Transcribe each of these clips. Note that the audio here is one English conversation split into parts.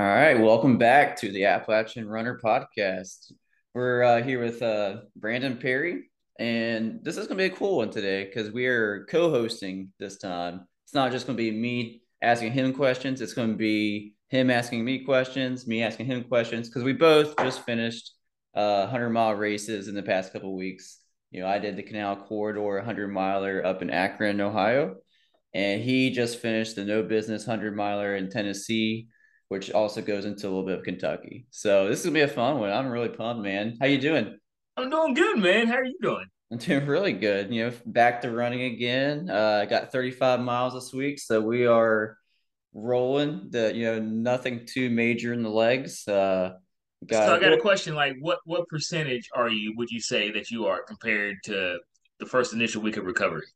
All right, welcome back to the Appalachian Runner Podcast. We're uh, here with uh, Brandon Perry, and this is going to be a cool one today because we are co-hosting this time. It's not just going to be me asking him questions; it's going to be him asking me questions, me asking him questions because we both just finished uh, hundred mile races in the past couple weeks. You know, I did the Canal Corridor hundred miler up in Akron, Ohio, and he just finished the No Business hundred miler in Tennessee which also goes into a little bit of Kentucky. So this is gonna be a fun one. I'm really pumped, man. How you doing? I'm doing good, man. How are you doing? I'm doing really good. You know, back to running again. Uh, I got 35 miles this week, so we are rolling. The you know nothing too major in the legs. Uh, got so I got a question. Like, what what percentage are you? Would you say that you are compared to the first initial week of recovery?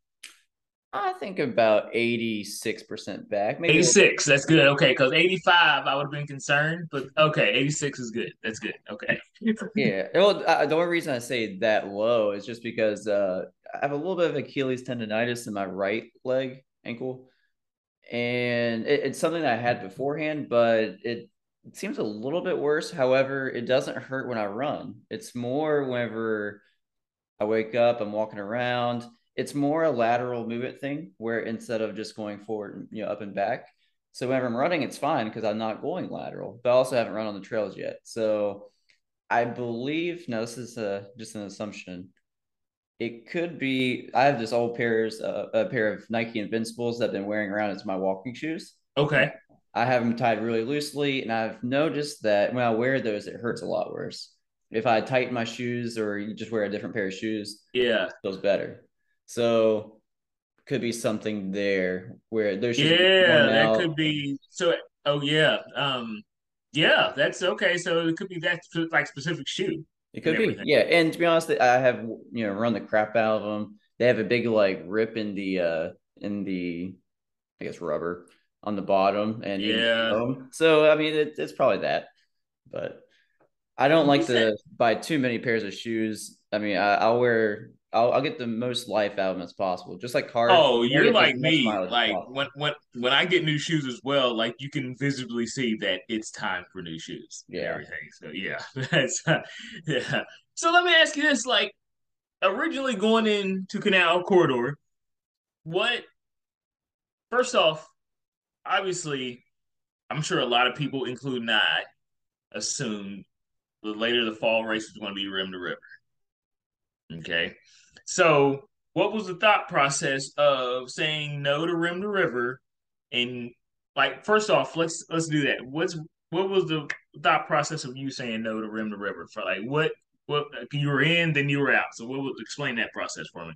I think about 86% back. Maybe 86, that's good. Okay, because 85, I would have been concerned, but okay, 86 is good. That's good. Okay. yeah. Well, uh, the only reason I say that low is just because uh, I have a little bit of Achilles tendonitis in my right leg ankle. And it, it's something that I had beforehand, but it, it seems a little bit worse. However, it doesn't hurt when I run. It's more whenever I wake up, I'm walking around it's more a lateral movement thing where instead of just going forward, you know, up and back. So whenever I'm running, it's fine because I'm not going lateral, but I also haven't run on the trails yet. So I believe, no, this is a, just an assumption. It could be, I have this old pairs, uh, a pair of Nike Invincibles that I've been wearing around as my walking shoes. Okay. I have them tied really loosely, and I've noticed that when I wear those, it hurts a lot worse. If I tighten my shoes or you just wear a different pair of shoes, yeah, feels better. So could be something there where there's yeah that could be so oh yeah um yeah that's okay so it could be that like specific shoe it could be yeah and to be honest i have you know run the crap out of them. They have a big like rip in the uh in the i guess rubber on the bottom and yeah. so i mean it, it's probably that but i don't like to buy too many pairs of shoes. I mean I, i'll wear I'll, I'll get the most life out of them as possible. Just like cars. Oh, you're like me. Like when when when I get new shoes as well, like you can visibly see that it's time for new shoes. Yeah. everything. So yeah, yeah. So let me ask you this: like originally going into Canal Corridor, what? First off, obviously, I'm sure a lot of people, including I, assumed the later the fall race is going to be rim to river. Okay. So, what was the thought process of saying no to Rim to River? And like, first off, let's let's do that. What's what was the thought process of you saying no to Rim to River? For like, what what you were in, then you were out. So, what would explain that process for me?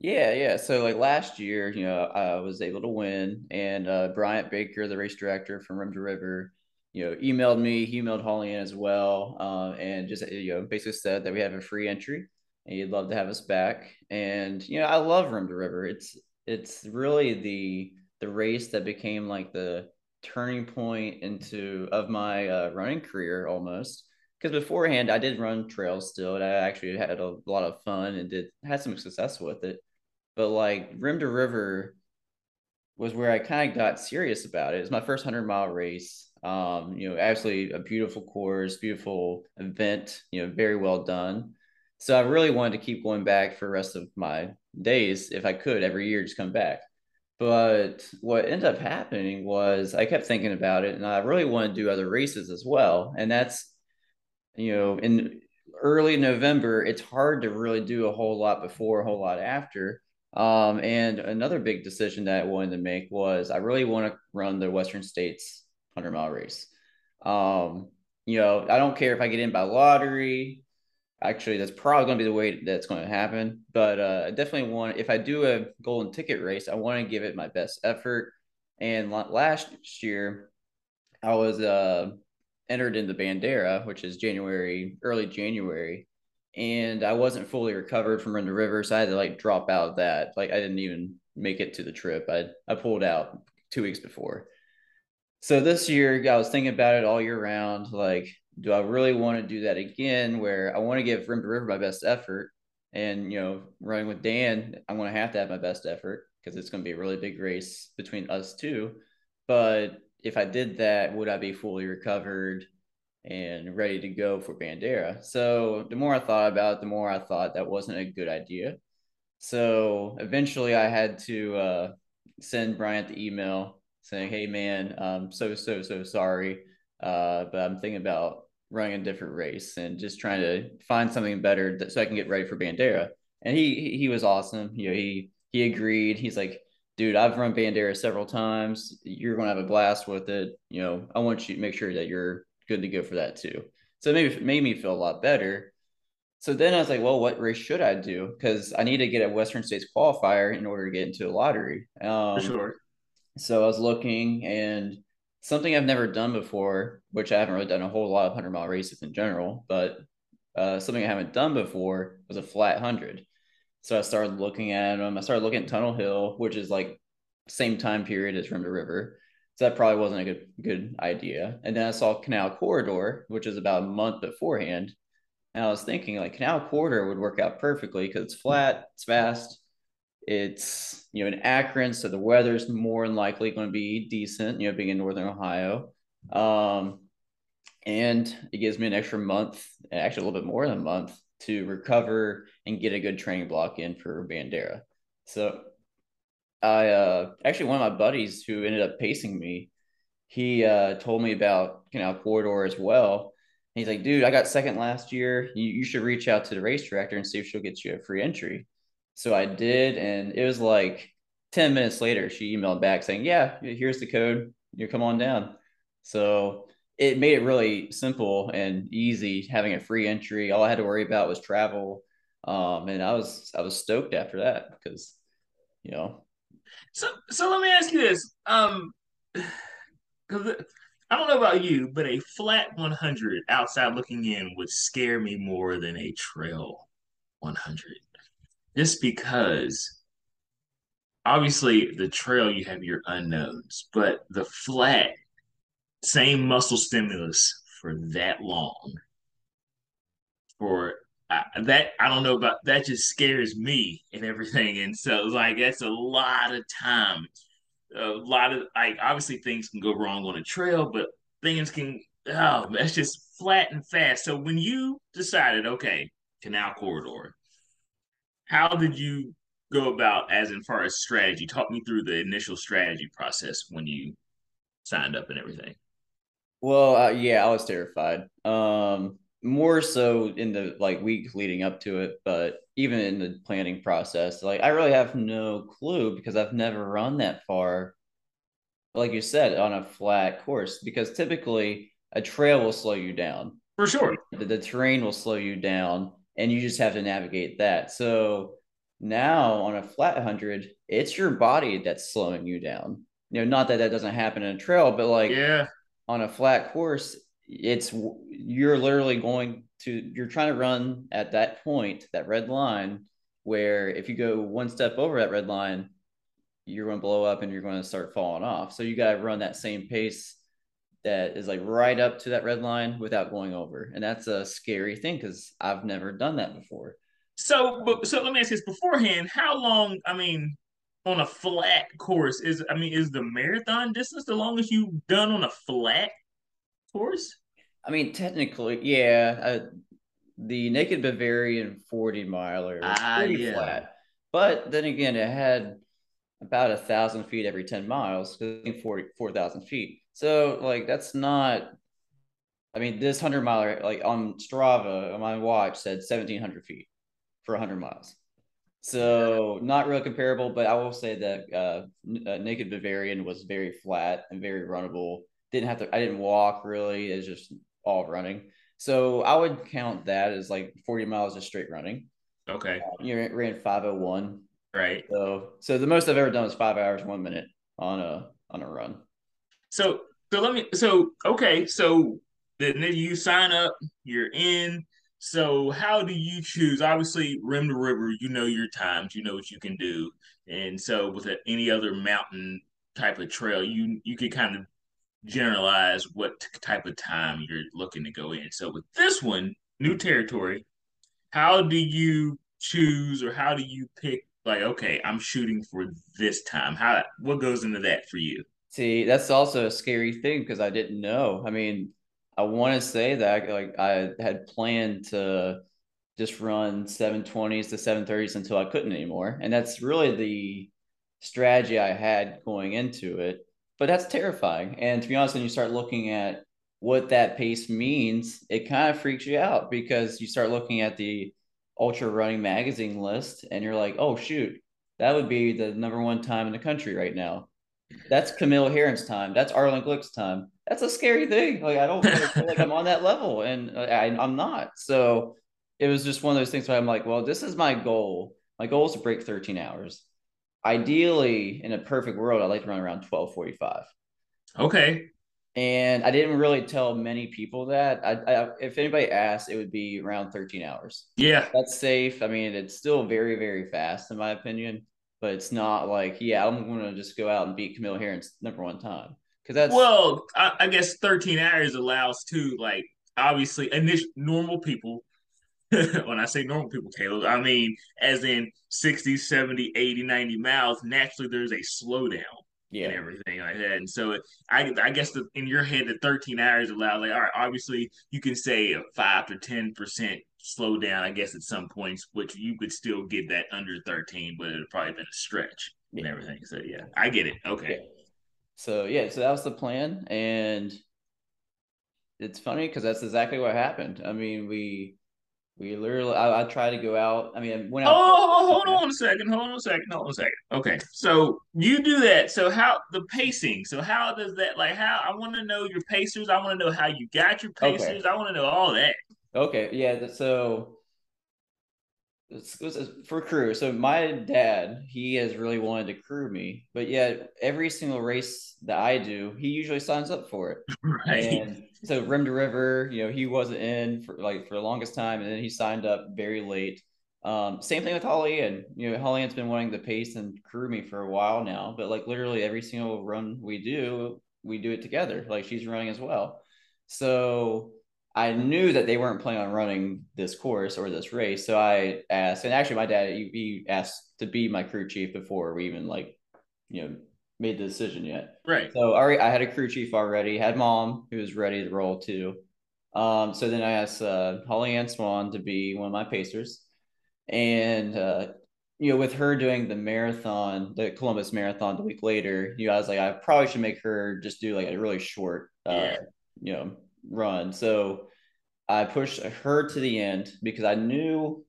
Yeah, yeah. So like last year, you know, I was able to win, and uh, Bryant Baker, the race director from Rim to River, you know, emailed me, he emailed Holly Ann as well, uh, and just you know, basically said that we have a free entry and he'd love to have us back. And you know, I love Rim to River. It's it's really the the race that became like the turning point into of my uh, running career almost. Because beforehand, I did run trails still, and I actually had a lot of fun and did had some success with it. But like Rim to River was where I kind of got serious about it. It was my first hundred mile race. Um, you know, absolutely a beautiful course, beautiful event. You know, very well done. So I really wanted to keep going back for the rest of my days if I could every year just come back. But what ended up happening was I kept thinking about it and I really want to do other races as well. And that's, you know, in early November, it's hard to really do a whole lot before, a whole lot after. Um, and another big decision that I wanted to make was I really want to run the Western States 100 mile race. Um, you know, I don't care if I get in by lottery, actually that's probably going to be the way that's going to happen but uh, i definitely want if i do a golden ticket race i want to give it my best effort. And last year i was uh, entered in the bandera which is january early january and i wasn't fully recovered from Rim to River so i had to like drop out of that. Like i didn't even make it to the trip. I i pulled out two weeks before. So this year i was thinking about it all year round like do I really want to do that again? Where I want to give Rim to River my best effort, and you know, running with Dan, I'm going to have to have my best effort because it's going to be a really big race between us two. But if I did that, would I be fully recovered and ready to go for Bandera? So the more I thought about it, the more I thought that wasn't a good idea. So eventually I had to uh, send Bryant the email saying, Hey man, I'm so, so, so sorry. Uh, but I'm thinking about running a different race and just trying to find something better that, so I can get ready for Bandera. And he, he was awesome. You know, he, he agreed. He's like, dude, I've run Bandera several times. You're going to have a blast with it. You know, I want you to make sure that you're good to go for that too. So maybe it made me feel a lot better. So then I was like, well, what race should I do? Because I need to get a Western States qualifier in order to get into a lottery. Um, for sure. So I was looking and something I've never done before, which I haven't really done a whole lot of 100 mile races in general, but uh, something I haven't done before was a flat 100. So I started looking at them. I started looking at Tunnel Hill, which is like same time period as Rim to River. So that probably wasn't a good good idea. And then I saw Canal Corridor, which is about a month beforehand. And I was thinking like Canal Corridor would work out perfectly because it's flat, it's fast, it's you know in Akron, so the weather's more than likely going to be decent. You know, being in Northern Ohio, um, and it gives me an extra month, actually a little bit more than a month, to recover and get a good training block in for Bandera. So I uh, actually one of my buddies who ended up pacing me, he uh, told me about Canal Corridor as well. And he's like, dude, I got second last year. You, you should reach out to the race director and see if she'll get you a free entry. So I did, and it was like 10 minutes later, she emailed back saying, Yeah, here's the code. You come on down. So it made it really simple and easy having a free entry. All I had to worry about was travel. Um, and I was I was stoked after that because you know. So so let me ask you this. Um because I don't know about you, but a flat 100 outside looking in would scare me more than a trail 100 just because obviously the trail you have your unknowns, but the flat, same muscle stimulus for that long, for that I don't know about that just scares me and everything, and so like that's a lot of time, a lot of like obviously things can go wrong on a trail, but things can oh that's just flat and fast. So when you decided, okay, canal corridor, how did you go about as in far as strategy? Talk me through the initial strategy process when you signed up and everything. Well, uh, yeah, I was terrified. Um, more so in the like week leading up to it, but even in the planning process, like I really have no clue because I've never run that far. Like you said, on a flat course, because typically a trail will slow you down. For sure. The, the terrain will slow you down and you just have to navigate that. So now on a flat 100, it's your body that's slowing you down. You know, not that that doesn't happen in a trail, but like yeah. on a flat course, it's you're literally going to you're trying to run at that point, that red line, where if you go one step over that red line, you're going to blow up and you're going to start falling off. So you got to run that same pace that is like right up to that red line without going over. And that's a scary thing because I've never done that before. So, but, so let me ask this beforehand. How long? I mean, on a flat course is I mean, is the marathon distance the longest you've done on a flat course? I mean, technically, yeah. Uh, the Naked Bavarian forty miler was ah, pretty yeah. flat, but then again, it had about a thousand feet every ten miles, 4,000 feet. So like that's not. I mean, this hundred miler, like on Strava, on my watch said seventeen hundred feet for hundred miles. So not real comparable, but I will say that uh, uh, Naked Bavarian was very flat and very runnable. Didn't have to. I didn't walk really. It's just all running. So I would count that as like forty miles of straight running. Okay. Uh, you ran five oh one. Right. So so the most I've ever done is five hours one minute on a on a run. So so let me so okay so then you sign up you're in. So how do you choose? Obviously rim to river you know your times you know what you can do. And so with a, any other mountain type of trail you you could kind of generalize what type of time you're looking to go in. So with this one new territory how do you choose or how do you pick like okay i'm shooting for this time? How what goes into that for you See, that's also a scary thing because I didn't know. I mean, I want to say that like I had planned to just run 720s to 730s until I couldn't anymore. And that's really the strategy I had going into it. But that's terrifying. And to be honest, when you start looking at what that pace means, it kind of freaks you out because you start looking at the ultra running magazine list and you're like, oh shoot, that would be the number one time in the country right now. That's Camille Herron's time. That's Arlen Glick's time. That's a scary thing. Like I don't feel like I'm on that level, and I, I'm not. So it was just one of those things where I'm like, well, this is my goal. My goal is to break 13 hours. Ideally, in a perfect world, I'd like to run around 12:45. Okay. And I didn't really tell many people that. I, I, if anybody asked, it would be around 13 hours. Yeah, that's safe. I mean, it's still very, very fast in my opinion but it's not like, yeah, I'm going to just go out and beat Camille Herron's number one time. Because that's well, I, I, guess 13 hours allows to like obviously initial normal people. when I say normal people, Caleb, I mean as in 60, 70, 80, 90 miles. Naturally, there's a slowdown yeah. and everything like that. And so it, I, I guess the, in your head, the 13 hours allows like, all right, obviously you can say a five to 10 percent slow down, I guess, at some points, which you could still get that under 13, but it'd probably been a stretch yeah. and everything. So yeah, I get it. Okay. Yeah. So yeah, so that was the plan, and it's funny because that's exactly what happened. I mean, we we literally, I, I tried to go out. I mean, when I oh, oh, oh, hold on a second, hold on a second, hold on a second. Okay, so you do that. So how the pacing? So how does that like? How I want to know your pacers. I want to know how you got your pacers. Okay. I want to know all that. Okay, yeah. So for crew. So my dad, he has really wanted to crew me, but yet every single race that I do, he usually signs up for it. Right. And so Rim to River, you know, he wasn't in for like for the longest time, and then he signed up very late. Um, same thing with Holly and you know, Holly has been wanting to pace and crew me for a while now, but like literally every single run we do, we do it together. Like she's running as well. So I knew that they weren't planning on running this course or this race. So I asked, and actually my dad, he, he asked to be my crew chief before we even like, you know, made the decision yet. Right. So already I had a crew chief already, had mom who was ready to roll too. Um, so then I asked uh, Holly Ann Swan to be one of my pacers. And, uh, you know, with her doing the marathon, the Columbus marathon the week later, you know, I was like, I probably should make her just do like a really short, uh, yeah. you know, run. So I pushed her to the end because I knew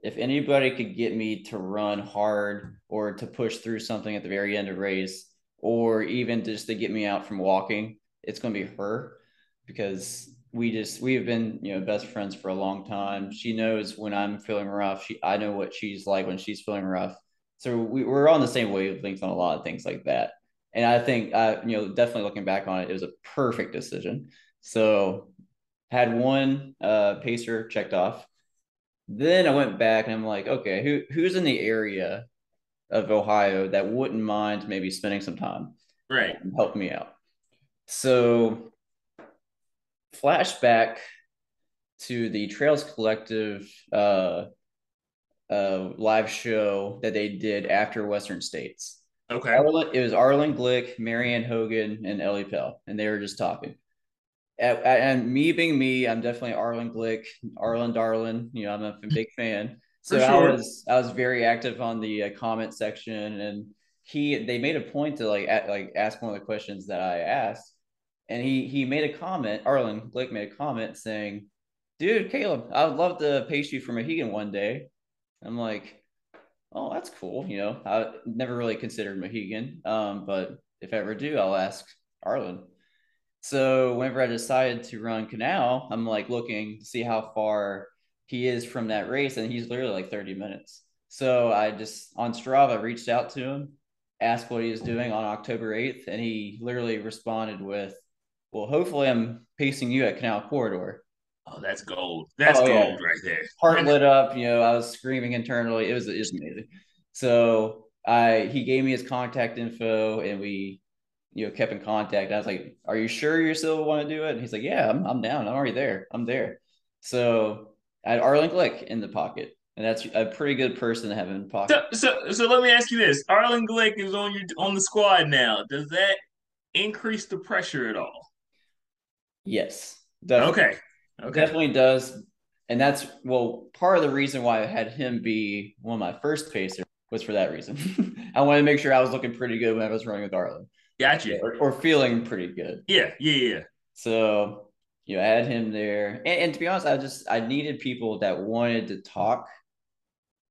if anybody could get me to run hard or to push through something at the very end of race, or even just to get me out from walking, it's going to be her because we just we have been you know best friends for a long time. She knows when I'm feeling rough. She I know what she's like when she's feeling rough. So we, we're on the same wavelength on a lot of things like that. And I think uh, you know definitely looking back on it, it was a perfect decision. So had one uh, pacer checked off then I went back and I'm like, okay, who who's in the area of Ohio that wouldn't mind maybe spending some time, right, and help me out. So, flashback to the Trails Collective uh, uh, live show that they did after Western States. Okay, it was Arlen Glick, Marianne Hogan, and Ellie Pell, and they were just talking and me being me, I'm definitely Arlen Glick, Arlen Darlin. You know, I'm a big fan. So sure. I was I was very active on the uh, comment section, and he they made a point to like at, like ask one of the questions that I asked, and he he made a comment. Arlen Glick made a comment saying, "Dude, Caleb, I would love to pace you for Mohican one day." I'm like, "Oh, that's cool." You know, I never really considered Mohican, um, but if I ever do, I'll ask Arlen. So whenever I decided to run Canal, I'm like looking to see how far he is from that race, and he's literally like 30 minutes. So I just on Strava reached out to him, asked what he was doing on October 8th, and he literally responded with, Well, hopefully I'm pacing you at Canal Corridor. Oh, that's gold. That's oh, gold yeah. right there. Heart lit up, you know, I was screaming internally. It was it was amazing. So I he gave me his contact info and we you know, kept in contact. I was like, "Are you sure you still want to do it?" And he's like, "Yeah, I'm, I'm down. I'm already there. I'm there." So I had Arlen Glick in the pocket, and that's a pretty good person to have in pocket. So, so, so let me ask you this: Arlen Glick is on your on the squad now. Does that increase the pressure at all? Yes. Definitely. Okay. Okay. Definitely does. And that's well, part of the reason why I had him be one of my first pacers was for that reason. I wanted to make sure I was looking pretty good when I was running with Arlen. Gotcha. Or, or feeling pretty good. Yeah, yeah, yeah. So you know, I had him there. And, and to be honest, I just I needed people that wanted to talk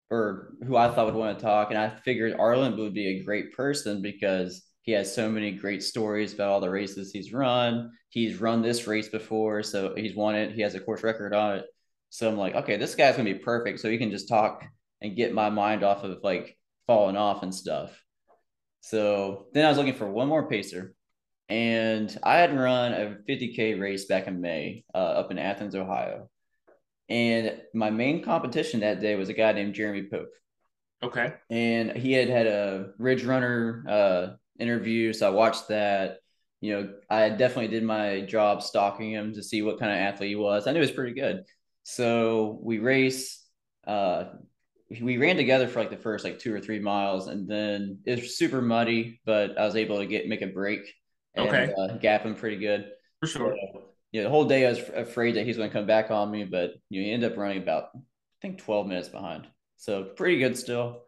or who I thought would want to talk. And I figured Arlen would be a great person because he has so many great stories about all the races he's run. He's run this race before, so he's won it. He has a course record on it. So I'm like, okay, this guy's gonna be perfect. So he can just talk and get my mind off of like falling off and stuff. So then I was looking for one more pacer, and I had run a 50k race back in May uh, up in Athens, Ohio. And my main competition that day was a guy named Jeremy Pope. Okay. And he had had a Ridge Runner uh, interview, so I watched that. You know, I definitely did my job stalking him to see what kind of athlete he was. I knew he was pretty good. So we race. Uh, we ran together for like the first like two or three miles, and then it was super muddy, but I was able to get make a break and okay. uh, gap him pretty good. For sure. So, yeah, the whole day I was afraid that he's going to come back on me, but you know, he ended up running about I think 12 minutes behind. So pretty good still.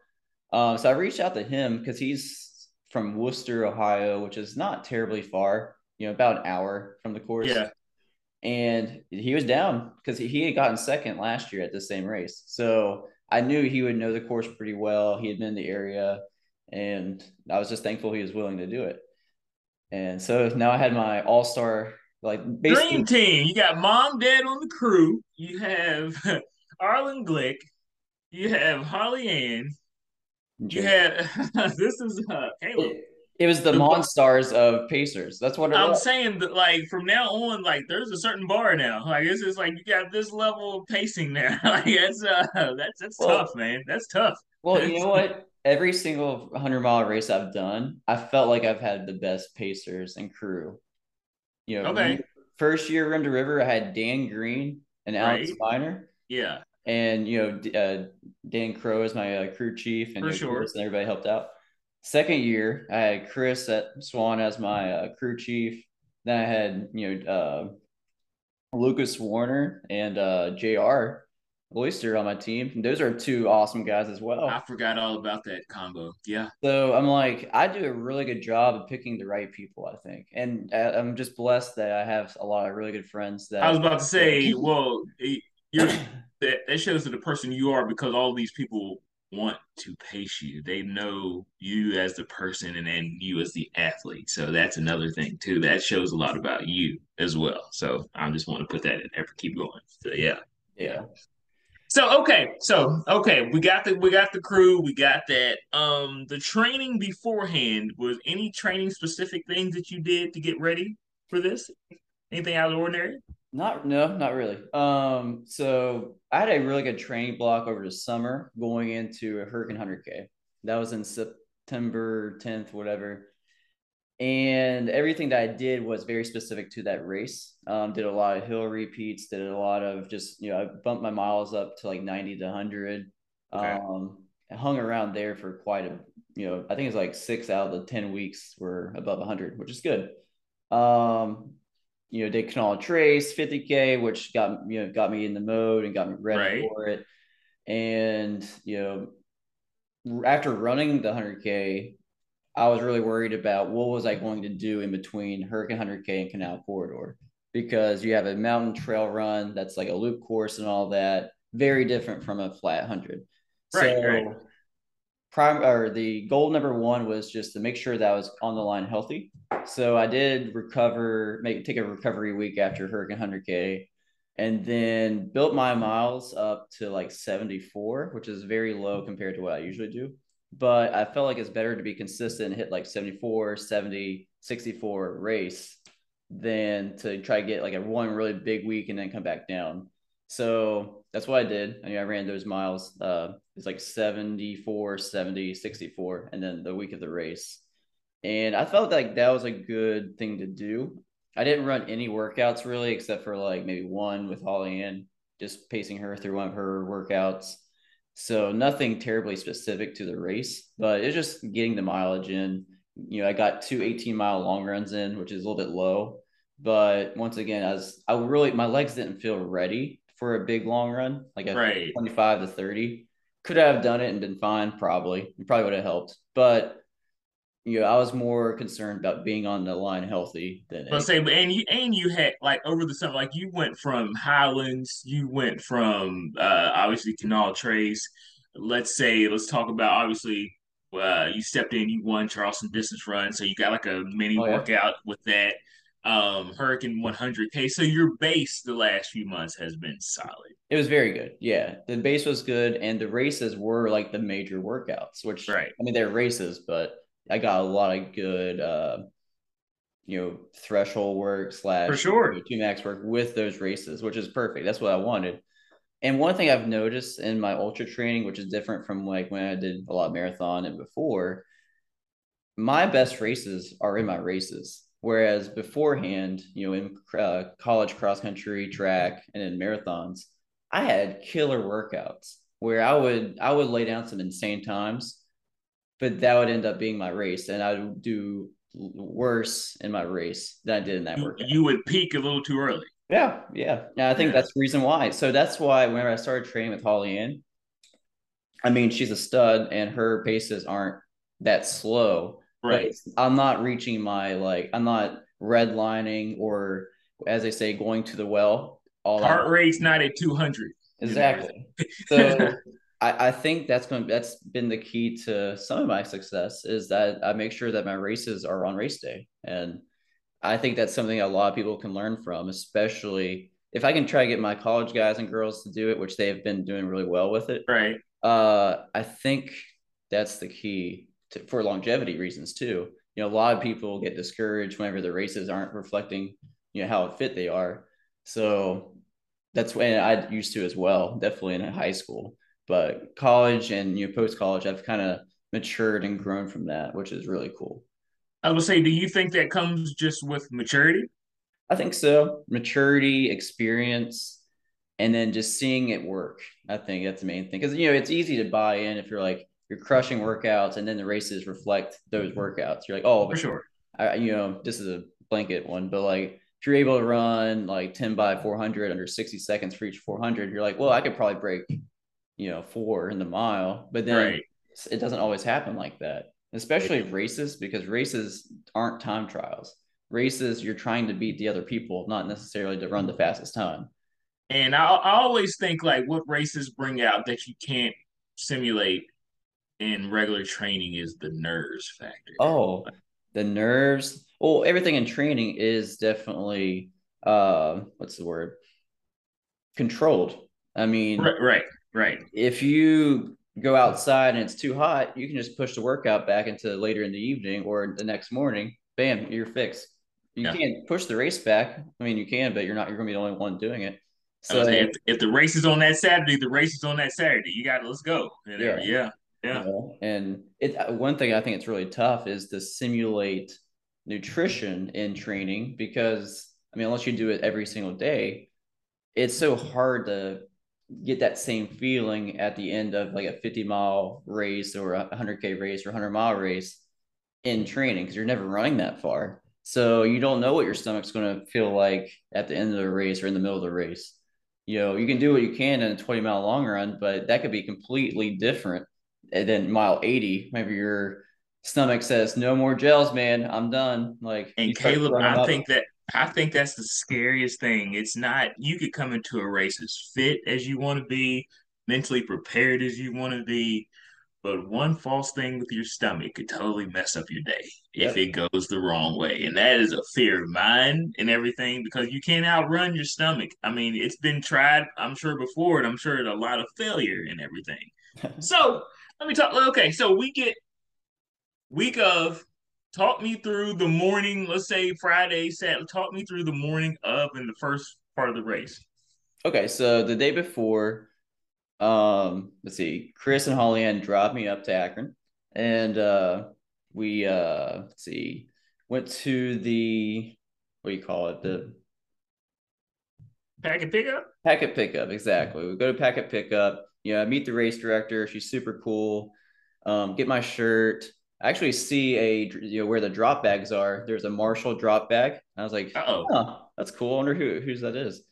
Um, so I reached out to him because he's from Wooster, Ohio, which is not terribly far, you know, about an hour from the course. Yeah. And he was down because he had gotten second last year at the same race. So I knew he would know the course pretty well. He had been in the area, and I was just thankful he was willing to do it. And so now I had my all star like dream team. You got mom, dad on the crew. You have Arlen Glick. You have Holly Ann. You have this is uh, Caleb. It, was the, the Monstars of Pacers. That's what I'm was. saying. That like from now on, like there's a certain bar now. Like it's just like you got this level of pacing now. like that's uh that's that's well, tough, man. That's tough. Well, you know what? Every single hundred mile race I've done, I felt like I've had the best pacers and crew. You know, okay. First year Rim to River, I had Dan Green and Alex right. Miner. Yeah. And you know, uh, Dan Crow is my uh, crew chief, and, For sure. and everybody helped out. Second year, I had Chris at Swan as my uh, crew chief. Then I had you know uh, Lucas Warner and uh, Jr. Oyster on my team. And those are two awesome guys as well. I forgot all about that combo. Yeah. So I'm like, I do a really good job of picking the right people, I think. And uh, I'm just blessed that I have a lot of really good friends that I was about to say, well, you're that shows that the person you are because all these people want to pace you. They know you as the person and then you as the athlete. So that's another thing too. That shows a lot about you as well. So I just want to put that in there keep going. So yeah. Yeah. So okay, so okay, we got the we got the crew, we got that. Um the training beforehand, was any training specific things that you did to get ready for this? Anything out of the ordinary? Not no, not really. Um, so I had a really good training block over the summer going into a Hurricane 100K. That was in September 10th, whatever. And everything that I did was very specific to that race. Um, did a lot of hill repeats, did a lot of just, you know, I bumped my miles up to like 90 to 100. Okay. Um, I hung around there for quite a, you know, I think it's like six out of the 10 weeks were above 100, which is good. Um, you know, did Canal Trace 50K, which got you know got me in the mode and got me ready right. for it. And you know, after running the 100K, I was really worried about what was I going to do in between Hurricane 100K and Canal Corridor because you have a mountain trail run that's like a loop course and all that, very different from a flat 100. Right, so, right prime or the goal number one was just to make sure that I was on the line healthy. So I did recover, make take a recovery week after Hurricane 100K, and then built my miles up to like 74, which is very low compared to what I usually do. But I felt like it's better to be consistent and hit like 74, 70, 64 race than to try to get like a one really big week and then come back down. So that's what I did. I I ran those miles. Uh, it's like 74, 70, 64, and then the week of the race. And I felt like that was a good thing to do. I didn't run any workouts really, except for like maybe one with Holly Ann, just pacing her through one of her workouts. So nothing terribly specific to the race, but it's just getting the mileage in. you know, I got two 18 mile long runs in, which is a little bit low. But once again, as I really my legs didn't feel ready for a big long run, like a right. 25 to 30. Could have done it and been fine? Probably. It probably would have helped. But you know, I was more concerned about being on the line healthy than. But say, and you and you had like over the summer, like you went from Highlands, you went from uh obviously Canal Trace. Let's say, let's talk about obviously uh, you stepped in, you won Charleston distance run, so you got like a mini oh, yeah. workout with that. Um, Hurricane 100K. So your base the last few months has been solid. It was very good. Yeah, the base was good, and the races were like the major workouts. Which, right? I mean, they're races, but I got a lot of good, uh, you know, threshold work slash for sure know, max work with those races, which is perfect. That's what I wanted. And one thing I've noticed in my ultra training, which is different from like when I did a lot of marathon and before, my best races are in my races. Whereas beforehand, you know, in uh, college cross country, track, and in marathons, I had killer workouts where I would I would lay down some insane times, but that would end up being my race, and I would do worse in my race than I did in that workout. You would peak a little too early. Yeah, yeah. Yeah, I think yeah. that's the reason why. So that's why whenever I started training with Holly Ann, I mean, she's a stud and her paces aren't that slow. Right. I'm not reaching my like I'm not redlining or as they say, going to the well. All heart rate's not at 200. Exactly. so I, I think that's going that's been the key to some of my success is that I make sure that my races are on race day. And I think that's something a lot of people can learn from, especially if I can try to get my college guys and girls to do it, which they have been doing really well with it. Right. Uh, I think that's the key to, for longevity reasons too. You know, a lot of people get discouraged whenever the races aren't reflecting, you know, how fit they are. So that's when I used to as well, definitely in high school. But college and you know, post college, I've kind of matured and grown from that, which is really cool. I would say, do you think that comes just with maturity? I think so. Maturity, experience, and then just seeing it work. I think that's the main thing. Because you know, it's easy to buy in if you're like you're crushing workouts and then the races reflect those mm-hmm. workouts. You're like, oh, for sure. I, you know, this is a blanket one, but like if you're able to run like 10 by 400 under 60 seconds for each 400, you're like, well, I could probably break, you know, four in the mile. But then right. it doesn't always happen like that especially races because races aren't time trials. Races, you're trying to beat the other people, not necessarily to run the fastest time. And I, I always think like what races bring out that you can't simulate in regular training is the nerves factor. Oh, the nerves. Well, everything in training is definitely uh, what's the word? Controlled. I mean, right, right, right. If you go outside and it's too hot, you can just push the workout back into later in the evening or the next morning. Bam, you're fixed. You yeah. can't push the race back. I mean, you can, but you're not. You're going to be the only one doing it. So if, if, the race is on that Saturday, the race is on that Saturday. You got to let's go. Yeah, yeah, yeah. and it uh, one thing I think it's really tough is to simulate nutrition in training because I mean, unless you do it every single day, it's so hard to get that same feeling at the end of like a 50 mile race or a 100k race or 100 mile race in training because you're never running that far so you don't know what your stomach's going to feel like at the end of the race or in the middle of the race you know you can do what you can in a 20 mile long run but that could be completely different than mile 80 maybe your stomach says no more gels man i'm done like and caleb i think that I think that's the scariest thing. It's not you could come into a race as fit as you want to be, mentally prepared as you want to be, but one false thing with your stomach could totally mess up your day yep. if it goes the wrong way. And that is a fear of mine and everything because you can't outrun your stomach. I mean, it's been tried, I'm sure, before, and I'm sure a lot of failure and everything. so let me talk. Okay, so we get week of talk me through the morning, let's say Friday, Saturday, talk me through the morning of in the first part of the race. Okay, so the day before, um, let's see, Chris and Holly Ann dropped me up to Akron and uh we uh let's see, went to the what do you call it? The packet pickup? Packet pickup, exactly. We go to packet pickup, you know, meet the race director, she's super cool. Um, get my shirt, I actually see a you know where the drop bags are. There's a Marshall drop bag. I was like, oh, that's cool. I wonder who whose that is.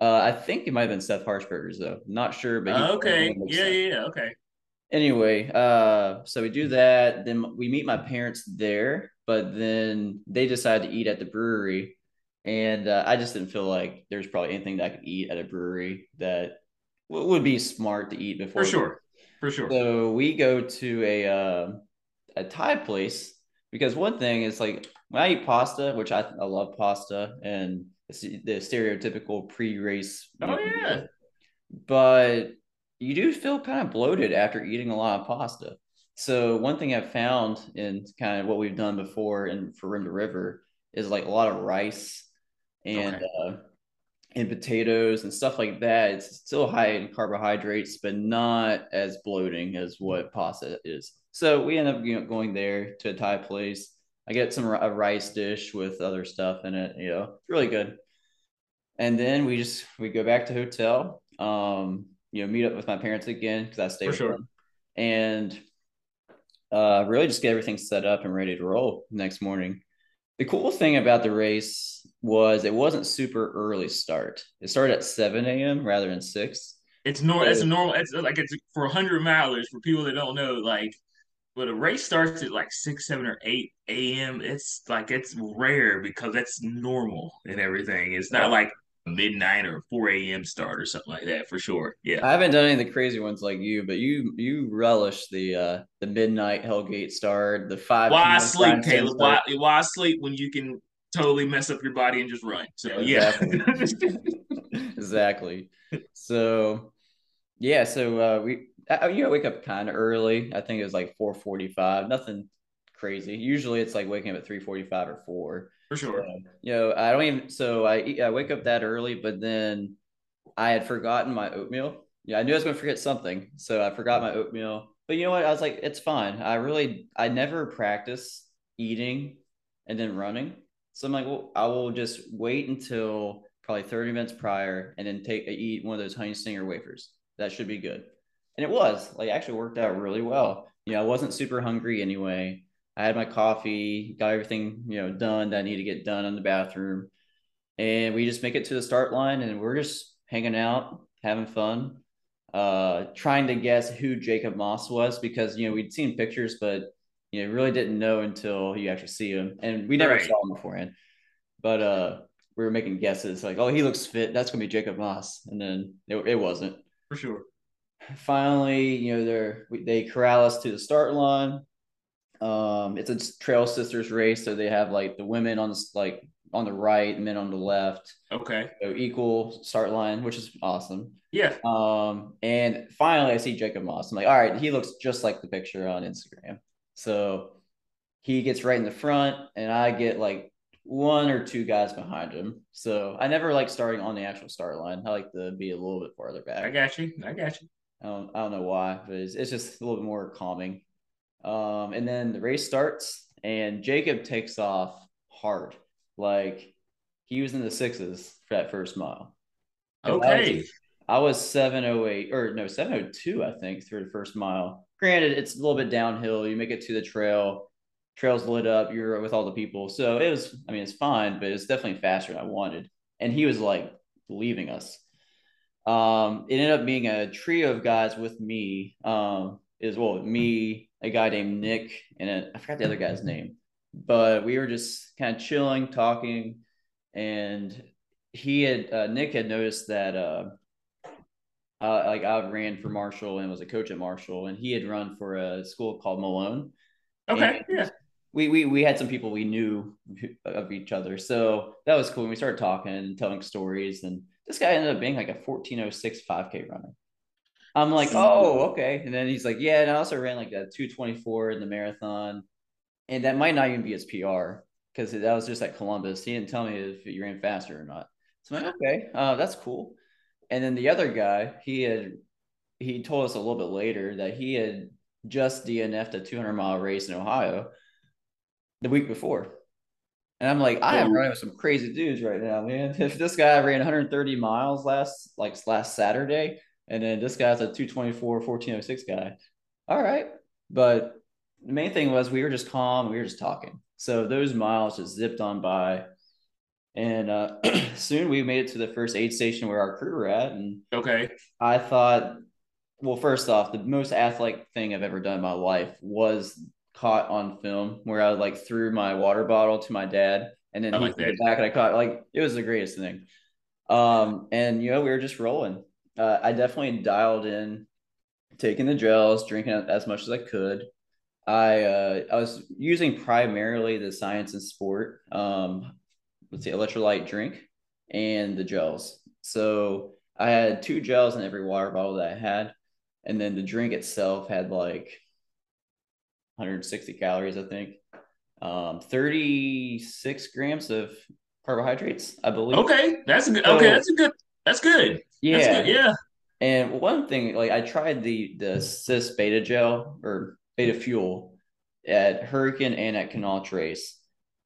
Uh, I think it might have been Seth Harshberger's though. Not sure, but uh, okay, yeah, yeah, yeah, okay. Anyway, uh, so we do that. Then we meet my parents there, but then they decide to eat at the brewery, and uh, I just didn't feel like there's probably anything that I could eat at a brewery that would be smart to eat before. For sure, for sure. So we go to a uh, a Thai place because one thing is like when I eat pasta, which I, I love pasta and the stereotypical pre-race. Oh yeah. But you do feel kind of bloated after eating a lot of pasta. So one thing I've found in kind of what we've done before and for Rim to River is like a lot of rice and okay. uh, and potatoes and stuff like that. It's still high in carbohydrates, but not as bloating as what pasta is. So we end up you know, going there to a Thai place. I get some a rice dish with other stuff in it. You know, it's really good. And then we just we go back to hotel. Um, you know, meet up with my parents again because I stay For with sure. them, and uh, really just get everything set up and ready to roll next morning. The cool thing about the race was it wasn't super early start. It started at 7 a.m. rather than 6. It's normal. It's a normal. It's like it's for 100 milers for people that don't know. Like, but a race starts at like six, seven, or eight a.m. It's like it's rare because that's normal and everything. It's not like midnight or 4 a.m. start or something like that for sure. Yeah. I haven't done any of the crazy ones like you, but you you relish the uh the midnight Hellgate start, the five. Why sleep, Caleb? Why why sleep when you can totally mess up your body and just run? So yeah. Exactly. exactly. So yeah, so uh we I, you know, wake up kind of early. I think it was like 4:45. Nothing crazy. Usually it's like waking up at 3:45 or 4 for sure. You know, I don't even. So I I wake up that early, but then I had forgotten my oatmeal. Yeah, I knew I was going to forget something, so I forgot my oatmeal. But you know what? I was like, it's fine. I really, I never practice eating and then running. So I'm like, well, I will just wait until probably 30 minutes prior and then take eat one of those honey stinger wafers. That should be good. And it was like actually worked out really well. You know, I wasn't super hungry anyway. I had my coffee, got everything, you know, done that I need to get done in the bathroom. And we just make it to the start line and we're just hanging out, having fun, uh, trying to guess who Jacob Moss was because, you know, we'd seen pictures, but, you know, really didn't know until you actually see him. And we never right. saw him beforehand. But uh, we were making guesses like, oh, he looks fit. That's going to be Jacob Moss. And then it, it wasn't. For sure. Finally, you know, they're, they corral us to the start line um, it's a Trail Sisters race, so they have like the women on the like on the right, men on the left. Okay. So equal start line, which is awesome. Yeah. Um, and finally I see Jacob Moss. I'm like, all right, he looks just like the picture on Instagram. So he gets right in the front, and I get like one or two guys behind him. So I never like starting on the actual start line. I like to be a little bit farther back. I got you. I got you. I don't, I don't know why, but it's, it's just a little bit more calming. Um, and then the race starts, and Jacob takes off hard. Like he was in the sixes for that first mile. Okay. I was, 708 or no, 702, I think, through the first mile. Granted, it's a little bit downhill. You make it to the trail, trail's lit up, you're with all the people. So it was, I mean, it's fine, but it's definitely faster than I wanted. And he was like leaving us. Um, it ended up being a trio of guys with me. Um, is well, me, a guy named Nick, and a, I forgot the other guy's name, but we were just kind of chilling, talking, and he had uh, Nick had noticed that uh, uh, like I ran for Marshall and was a coach at Marshall, and he had run for a school called Malone. Okay, yeah. We, we we had some people we knew of each other, so that was cool. And we started talking and telling stories, and this guy ended up being like a 1406 5K runner. I'm like, oh, okay. And then he's like, yeah, and I also ran like a 224 in the marathon. And that might not even be his PR because that was just at Columbus. He didn't tell me if you ran faster or not. So I'm like, okay, uh, that's cool. And then the other guy, he had he told us a little bit later that he had just DNF'd a 200 mile race in Ohio the week before. And I'm like, I am running with some crazy dudes right now, man. If this guy ran 130 miles last like last Saturday, and then this guy's a 224, 1406 guy. All right. But the main thing was we were just calm, we were just talking. So those miles just zipped on by. And uh, soon we made it to the first aid station where our crew were at. And okay, I thought, well, first off, the most athletic thing I've ever done in my life was caught on film, where I like threw my water bottle to my dad, and then I he like it back, and I caught like it was the greatest thing. Um, and you know we were just rolling. Uh, I definitely dialed in, taking the gels, drinking as much as I could. I uh, I was using primarily the Science in Sport, um, let's see, electrolyte drink and the gels. So I had two gels in every water bottle that I had, and then the drink itself had like 160 calories, I think. Um, 36 grams of carbohydrates, I believe. Okay, that's a good. So, okay, that's a good. That's good. Yeah, yeah. And one thing, like I tried the the SiS beta gel or beta fuel at Hurricane and at Canal Trace,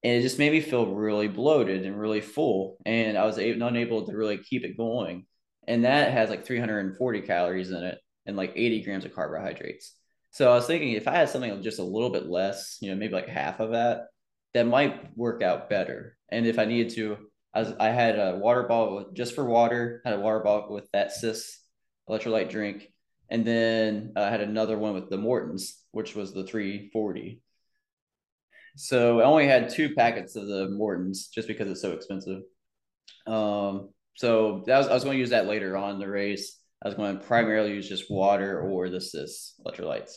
and it just made me feel really bloated and really full, and I was able, unable to really keep it going. And that has like 340 calories in it and like 80 grams of carbohydrates. So I was thinking if I had something just a little bit less, you know, maybe like half of that, that might work out better. And if I needed to, I, was, I had a water bottle just for water, had a water bottle with that SiS electrolyte drink, and then I had another one with the Maurtens, which was the 340. So I only had two packets of the Maurtens just because it's so expensive. Um, so that was I was going to use that later on the race. I was going to primarily use just water or the SiS electrolytes.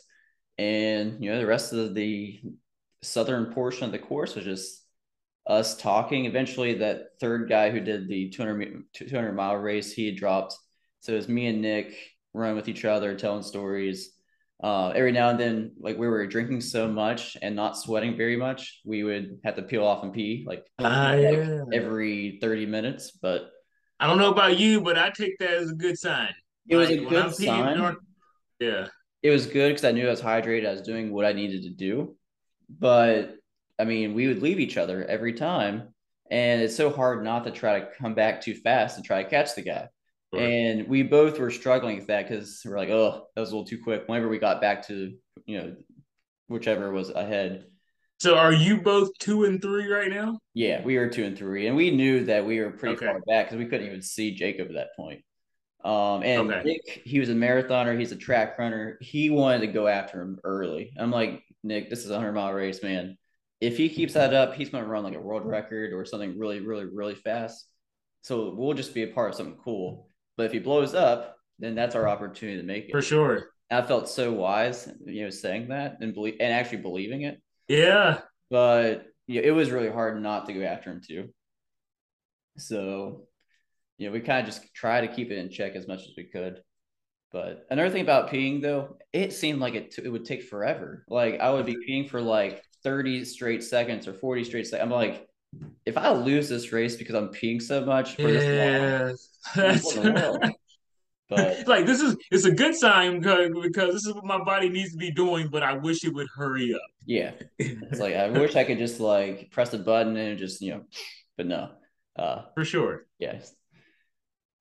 And you know, the rest of the southern portion of the course was just us talking. Eventually, that third guy who did the 200, 200 mile race, he had dropped. So it was me and Nick running with each other, telling stories. Uh, every now and then, like we were drinking so much and not sweating very much, we would have to peel off and pee like, uh, yeah. every 30 minutes. But I don't know about you, but I take that as a good sign. It was like, a good sign. yeah it was good because I knew I was hydrated. I was doing what I needed to do. But I mean, we would leave each other every time. And it's so hard not to try to come back too fast and try to catch the guy. Right. And we both were struggling with that because we're like, oh, that was a little too quick. Whenever we got back to, you know, whichever was ahead. So are you both two and three right now? Yeah, we were two and three. And we knew that we were pretty okay. far back because we couldn't even see Jacob at that point. Um, and okay. Nick, he was a marathoner. He's a track runner. He wanted to go after him early. I'm like, Nick, this is a hundred mile race, man. If he keeps that up, he's going to run like a world record or something really, really, really fast. So we'll just be a part of something cool. But if he blows up, then that's our opportunity to make it. For sure. I felt so wise, you know, saying that and believe and actually believing it. Yeah. But yeah, it was really hard not to go after him too. So you know, we kind of just try to keep it in check as much as we could. But another thing about peeing though, it seemed like it t- it would take forever. Like I would be peeing for like 30 straight seconds or 40 straight seconds. I'm like, if I lose this race because I'm peeing so much for this long, but like this is it's a good sign because, because this is what my body needs to be doing, but I wish it would hurry up. Yeah. It's like I wish I could just like press a button and just, you know, but no. Uh for sure. Yes.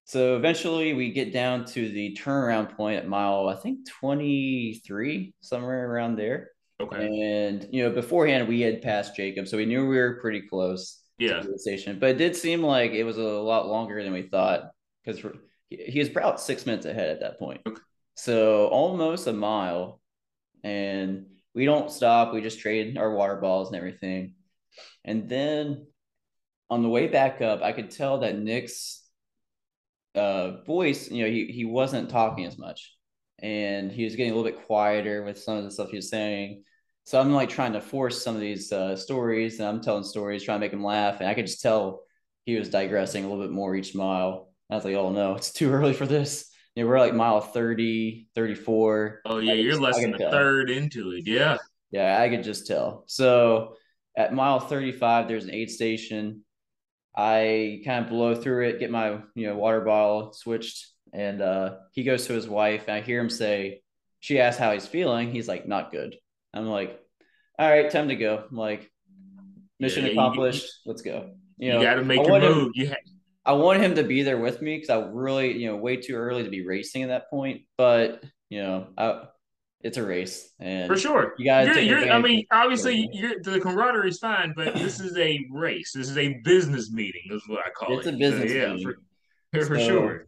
So eventually we get down to the turnaround point at mile, I think 23, somewhere around there. Okay. And, you know, beforehand we had passed Jacob, so we knew we were pretty close yeah. to the station. But it did seem like it was a lot longer than we thought because he was about six minutes ahead at that point. Okay. So almost a mile. And we don't stop. We just trade our water balls and everything. And then on the way back up, I could tell that Nick's uh, voice, you know, he, he wasn't talking as much and he was getting a little bit quieter with some of the stuff he was saying. So I'm like trying to force some of these uh, stories and I'm telling stories, trying to make him laugh. And I could just tell he was digressing a little bit more each mile. I was like, oh no, it's too early for this. You know, we're like mile 30, 34. Oh, yeah, you're less than a tell. third into it. Yeah. Yeah, I could just tell. So at mile 35, there's an aid station. I kind of blow through it, get my you know water bottle switched, and uh, he goes to his wife, and I hear him say, she asks how he's feeling. He's like, not good. I'm like, all right, time to go. I'm like, mission yeah, accomplished. You, Let's go. You, know, you got to make your move. Him, you ha- I want him to be there with me because I really, you know, way too early to be racing at that point. But you know, I it's a race, and for sure, you guys. I mean, obviously, you're, the camaraderie is fine, but this is a race. This is a business meeting. Is what I call it's it. It's a business so, yeah, meeting. For, for so, sure.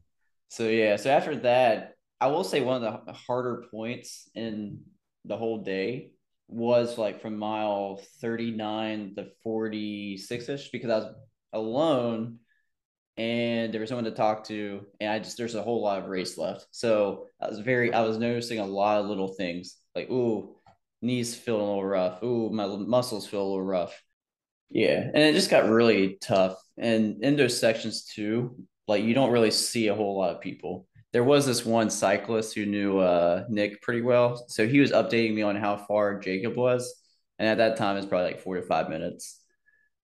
So yeah, so after that, I will say one of the harder points in the whole day was like from mile 39 to 46 ish because I was alone and there was someone to talk to and i just there's a whole lot of race left. So i was very i was noticing a lot of little things like ooh knees feel a little rough. Ooh my muscles feel a little rough. Yeah and it just got really tough. And in those sections too like you don't really see a whole lot of people there was this one cyclist who knew uh, nick pretty well so he was updating me on how far jacob was and at that time it's probably like four to five minutes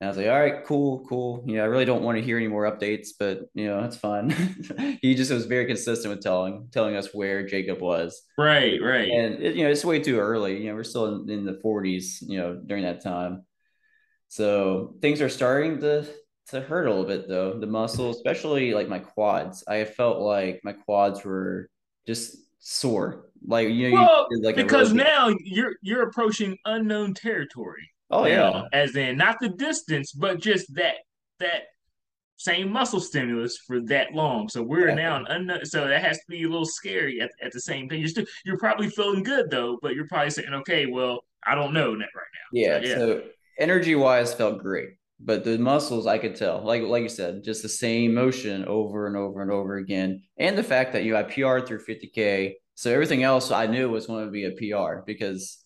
and I was like, all right, cool, cool. You know, I really don't want to hear any more updates, but you know, that's fine. he just was very consistent with telling telling us where Jacob was. Right, right. And it, you know, it's way too early. You know, we're still in, in the 40s, you know, during that time. So things are starting to to hurt a little bit though. The muscle, especially like my quads. I felt like my quads were just sore. Like you know, well, you, like because now you're you're approaching unknown territory. Oh yeah. Know, as in not the distance, but just that that same muscle stimulus for that long. So we're yeah. now an unknown. So that has to be a little scary at, at the same time. You're still you're probably feeling good though, but you're probably saying, okay, well, I don't know right now. Yeah. So, yeah. so energy wise, felt great, but the muscles I could tell, like like you said, just the same motion over and over and over again, and the fact that you know, I PR through 50k. So everything else I knew was going to be a PR because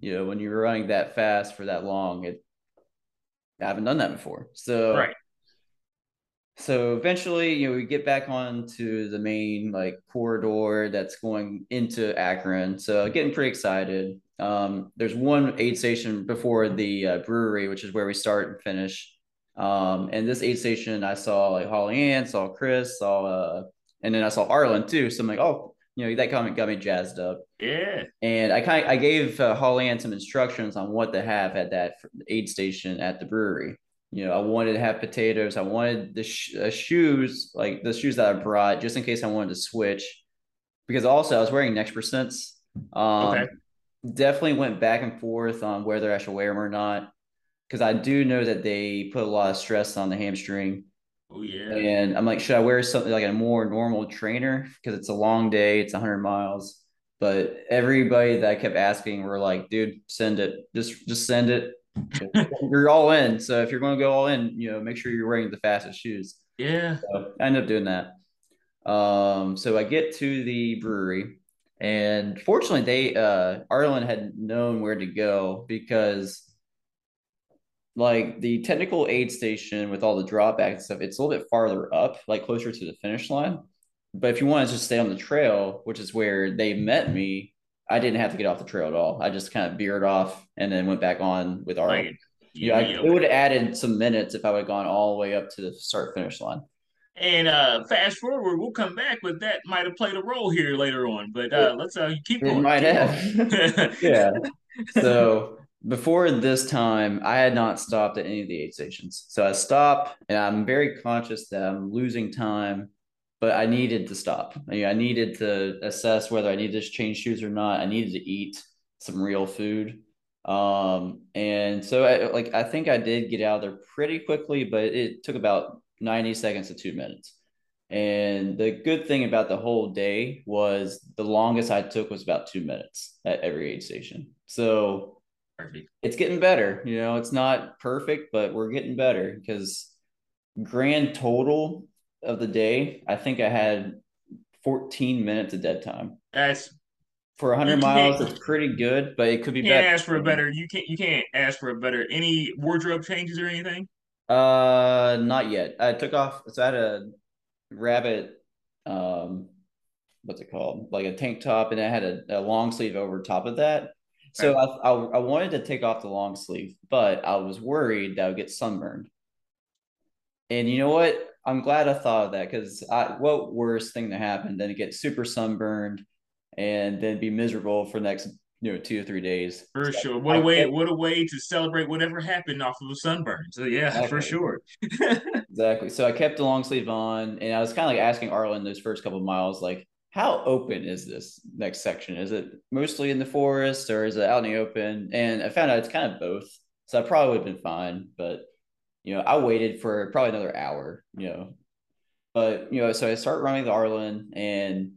you know, when you're running that fast for that long, it I haven't done that before. So right. So eventually, you know, we get back onto the main like corridor that's going into Akron. So getting pretty excited. Um, there's one aid station before the uh, brewery, which is where we start and finish. Um, and this aid station, I saw like Holly Ann, saw Chris, saw, uh, and then I saw Arlen too. So I'm like, oh, you know, that comment got me jazzed up. Yeah. And I kind of, I gave uh, Holly Ann some instructions on what to have at that aid station at the brewery. You know, I wanted to have potatoes. I wanted the sh- uh, shoes, like the shoes that I brought, just in case I wanted to switch. Because also I was wearing next percents. Um, okay. Definitely went back and forth on whether I should wear them or not. Because I do know that they put a lot of stress on the hamstring. Oh yeah. And I'm like, should I wear something like a more normal trainer because it's a long day, it's 100 miles. But everybody that I kept asking were like, dude, send it. Just just send it. you're all in. So if you're going to go all in, you know, make sure you're wearing the fastest shoes. Yeah. So I ended up doing that. Um, so I get to the brewery, and fortunately, they uh Arlen had known where to go because like the technical aid station with all the drawbacks and stuff, it's a little bit farther up, like closer to the finish line. But if you want to just stay on the trail, which is where they met me, I didn't have to get off the trail at all. I just kind of veered off and then went back on with our. Right. Yeah, I, it would have added some minutes if I would have gone all the way up to the start finish line. And uh, fast forward, we'll come back, but that might have played a role here later on. But uh, let's uh, keep going. It might have. yeah. So before this time, I had not stopped at any of the aid stations. So I stopped, and I'm very conscious that I'm losing time, but I needed to stop. I, mean, I needed to assess whether I needed to change shoes or not. I needed to eat some real food. Um, and so I like I think I did get out of there pretty quickly, but it took about 90 seconds to two minutes. And the good thing about the whole day was the longest I took was about two minutes at every aid station. So perfect. It's getting better. You know, it's not perfect, but we're getting better because grand total of the day, I think I had 14 minutes of dead time. That's for 100 miles. It's pretty good, but it could be you better. Ask for a better. You can't. You can't ask for a better. Any wardrobe changes or anything? Uh, not yet. I took off. So I had a rabbit. Um, what's it called? Like a tank top, and I had a, a long sleeve over top of that. So I, I, I wanted to take off the long sleeve, but I was worried that I would get sunburned. And you know what? I'm glad I thought of that because I what worse thing to happen than to get super sunburned and then be miserable for the next you know two or three days. For so sure. What I, a way! what a way to celebrate whatever happened off of a sunburn. So yeah, exactly. for sure. exactly. So I kept the long sleeve on, and I was kind of like asking Arlen those first couple miles, like, how open is this next section? Is it mostly in the forest or is it out in the open? And I found out it's kind of both. So I probably would have been fine, but you know, I waited for probably another hour, you know. But you know, so I start running the Arlen and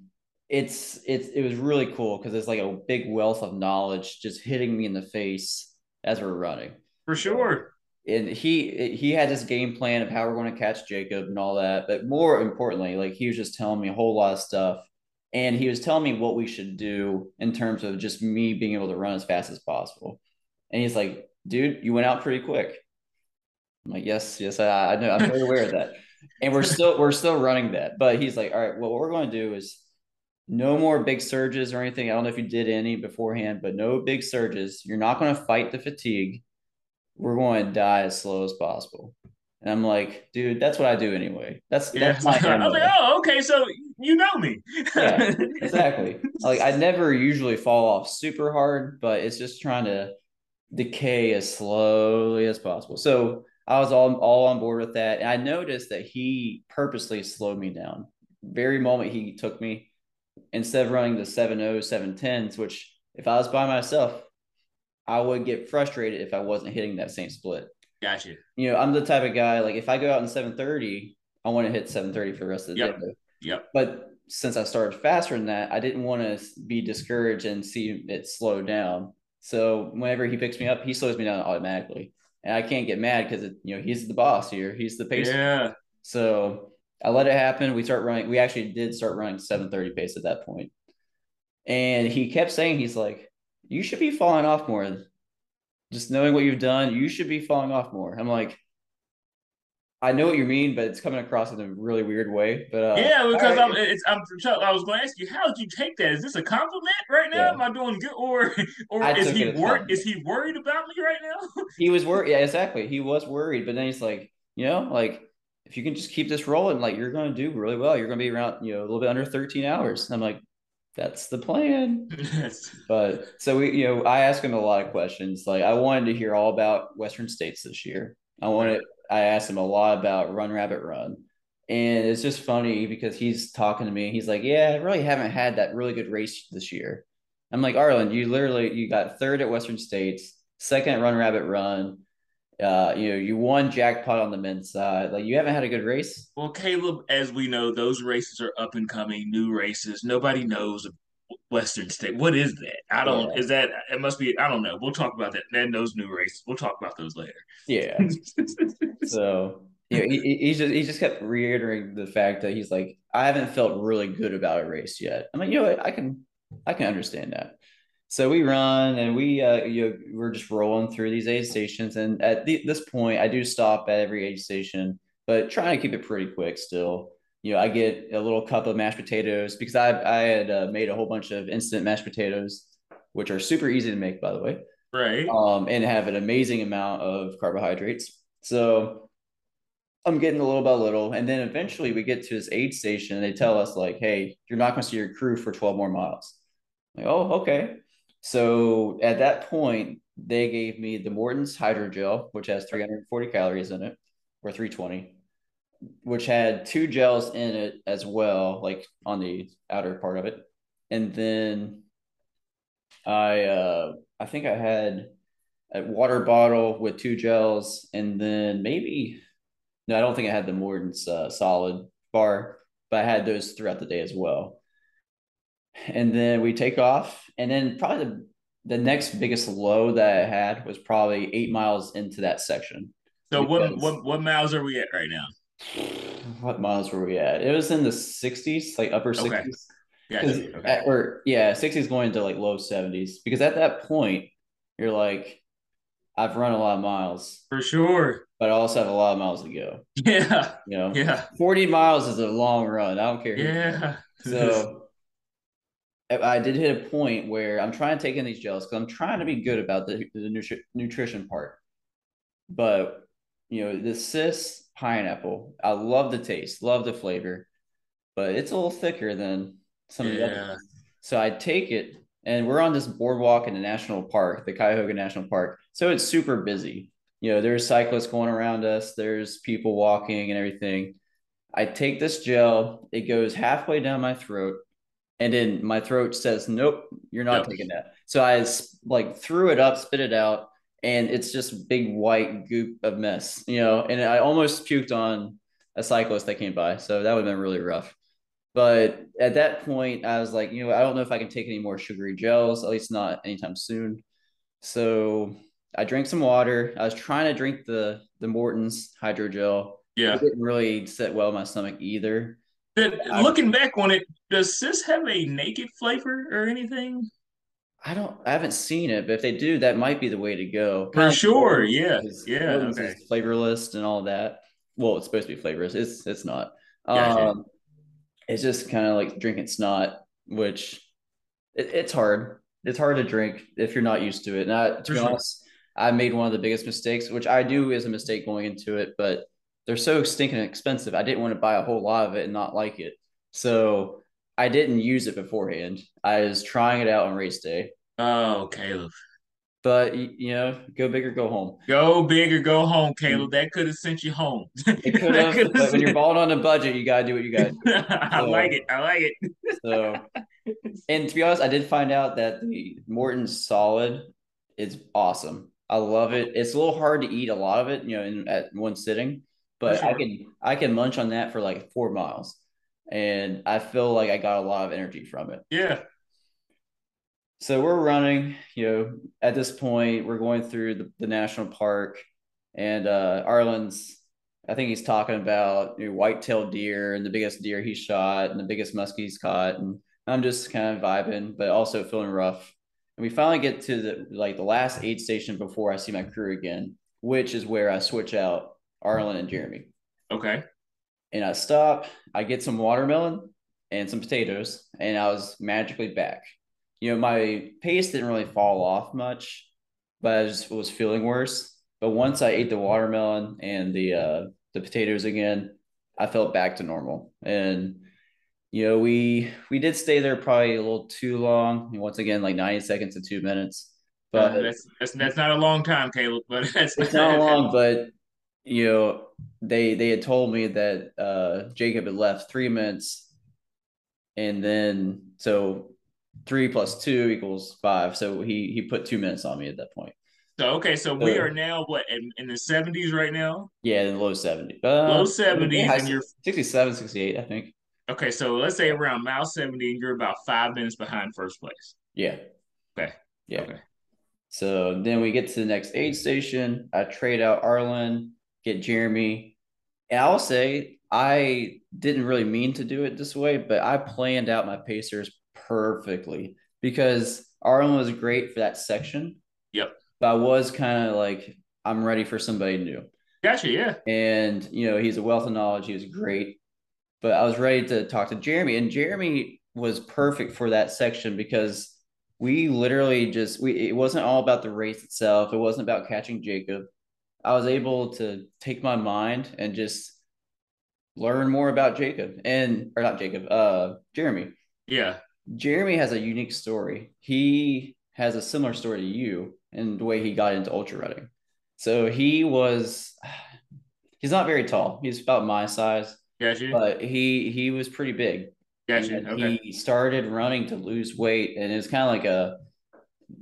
it's it's it was really cool because it's like a big wealth of knowledge just hitting me in the face as we're running. For sure. And he he had this game plan of how we're going to catch Jacob and all that. But more importantly, like he was just telling me a whole lot of stuff and he was telling me what we should do in terms of just me being able to run as fast as possible. And he's like, dude, you went out pretty quick. I'm like, yes, yes, I, I know. I'm very aware of that. And we're still we're still running that. But he's like, all right, well, what we're going to do is no more big surges or anything. I don't know if you did any beforehand, but no big surges. You're not going to fight the fatigue. We're going to die as slow as possible. And I'm like, dude, that's what I do anyway. That's yeah. that's my. I was like, oh, okay, so you know me. yeah, exactly. Like I never usually fall off super hard, but it's just trying to decay as slowly as possible. So I was all all on board with that, and I noticed that he purposely slowed me down. Very moment he took me, instead of running the 7 710s, which if I was by myself, I would get frustrated if I wasn't hitting that same split. Gotcha. You know, I'm the type of guy like if I go out in 730, I want to hit 730 for the rest of the yep. day. Yep. But since I started faster than that, I didn't want to be discouraged and see it slow down. So whenever he picks me up, he slows me down automatically, and I can't get mad because you know he's the boss here. He's the pace. Yeah. So I let it happen. We start running. We actually did start running 730 pace at that point. And he kept saying, he's like, you should be falling off more just knowing what you've done, you should be falling off more. I'm like, I know what you mean, but it's coming across in a really weird way. But uh, yeah, because I'm, it's, I'm, I was going to ask you, how did you take that? Is this a compliment right now? Yeah. Am I doing good, or or is he worried? Is he worried about me right now? he was worried. Yeah, exactly. He was worried, but then he's like, you know, like if you can just keep this rolling, like you're going to do really well. You're going to be around, you know, a little bit under 13 hours. And I'm like, that's the plan. but so we, you know, I asked him a lot of questions. Like I wanted to hear all about Western States this year. I wanted, I asked him a lot about Run Rabbit Run. And it's just funny because he's talking to me. He's like, Yeah, I really haven't had that really good race this year. I'm like, Arlen, you literally you got third at Western States, second at Run Rabbit Run, uh, you know, you won jackpot on the men's side. Like you haven't had a good race. Well, Caleb, as we know, those races are up and coming, new races. Nobody knows of Western State. What is that? I don't. Yeah. Is that? It must be. I don't know. We'll talk about that. Then those new races. We'll talk about those later. Yeah. so know, he, he just he just kept reiterating the fact that he's like, I haven't felt really good about a race yet. I'm like, you know, what? I can I can understand that. So we run and we uh, you know, we're just rolling through these aid stations. And at the, this point, I do stop at every aid station, but trying to keep it pretty quick still. You know, I get a little cup of mashed potatoes because I I had uh, made a whole bunch of instant mashed potatoes, which are super easy to make, by the way. Right. Um, and have an amazing amount of carbohydrates. So I'm getting a little by little, and then eventually we get to this aid station, and they tell us like, "Hey, you're not going to see your crew for 12 more miles." Like, oh, okay. So at that point, they gave me the Maurten's hydrogel, which has 340 calories in it, or 320, which had two gels in it as well, like on the outer part of it. And then I uh I think I had a water bottle with two gels, and then maybe no, I don't think I had the Maurten's uh, solid bar, but I had those throughout the day as well and then we take off. And then probably the, the next biggest low that i had was probably eight miles into that section. So what, what what miles are we at right now? What miles were we at? It was in the 60s like upper 60s okay. Gotcha. Okay. At, or yeah 60s going into like low 70s because at that point you're like i've run a lot of miles. For sure. But i also have a lot of miles to go. Yeah. You know? Yeah. 40 miles is a long run. I don't care. Yeah. So I did hit a point where I'm trying to take in these gels because I'm trying to be good about the, the nutri- nutrition part. But, you know, the SiS pineapple, I love the taste, love the flavor, but it's a little thicker than some of the other So I take it, and we're on this boardwalk in the national park, the Cuyahoga National Park. So it's super busy. You know, there's cyclists going around us, there's people walking and everything. I take this gel, it goes halfway down my throat and then my throat says, "Nope, you're not nope. taking that." So I like threw it up, spit it out, and it's just big white goop of mess, you know. And I almost puked on a cyclist that came by, so that would have been really rough. But at that point, I was like, you know, I don't know if I can take any more sugary gels, at least not anytime soon. So I drank some water. I was trying to drink the the Maurten's hydrogel. Yeah, it didn't really sit well in my stomach either. Looking back on it, does this have a naked flavor or anything? I don't. I haven't seen it, but if they do, that might be the way to go. For sure. Yeah. Is, yeah. Okay. Flavorless and all that. Well, it's supposed to be flavorless. It's it's not. Gotcha. Um, it's just kind of like drinking snot, which it, it's hard. It's hard to drink if you're not used to it. And I, to For be sure. honest, I made one of the biggest mistakes, which I do is a mistake going into it, but they're so stinking expensive. I didn't want to buy a whole lot of it and not like it. So I didn't use it beforehand. I was trying it out on race day. Oh, Caleb. But you know, go big or go home. Go big or go home, Caleb. Mm. That could have sent you home. It could have. but when you're balling on a budget, you gotta do what you gotta do. I like it. I like it. so, and to be honest, I did find out that the Maurten solid is awesome. I love it. It's a little hard to eat a lot of it, you know, in at one sitting, but sure. I can I can munch on that for like four miles and I feel like I got a lot of energy from it. Yeah. So we're running, you know, at this point, we're going through the, the national park, and uh, Arlen's, I think he's talking about you know, white-tailed deer and the biggest deer he shot and the biggest muskie he's caught. And I'm just kind of vibing, but also feeling rough. And we finally get to the like the last aid station before I see my crew again, which is where I switch out Arlen and Jeremy. Okay and I stop. I get some watermelon and some potatoes, and I was magically back. You know, my pace didn't really fall off much, but I just was feeling worse. But once I ate the watermelon and the uh, the potatoes again, I felt back to normal. And you know, we we did stay there probably a little too long. Once again, like ninety seconds to two minutes. But uh, that's, that's that's not a long time, Caleb. But that's it's not long. But you know, they they had told me that uh, Jacob had left three minutes, and then so three plus two equals five. So he he put two minutes on me at that point. So okay, so, so we are now what in, in the seventies right now? Yeah, in the low seventies. Uh, low seventies, and you're 67, 68, I think. Okay, so let's say around mile seventy, and you're about five minutes behind first place. Yeah. Okay. Yeah. Okay. So then we get to the next aid station. I trade out Arlen get Jeremy. And I'll say I didn't really mean to do it this way, but I planned out my pacers perfectly because Arlen was great for that section. Yep. But I was kind of like, I'm ready for somebody new. Gotcha. Yeah. And, you know, he's a wealth of knowledge. He was great. But I was ready to talk to Jeremy, and Jeremy was perfect for that section because we literally just we it wasn't all about the race itself. It wasn't about catching Jacob. I was able to take my mind and just learn more about Jacob and or not Jacob, uh Jeremy. Yeah. Jeremy has a unique story. He has a similar story to you and the way he got into ultra running. So he was he's not very tall. He's about my size. Gotcha. But he he was pretty big. Gotcha. Okay. He started running to lose weight and it was kind of like a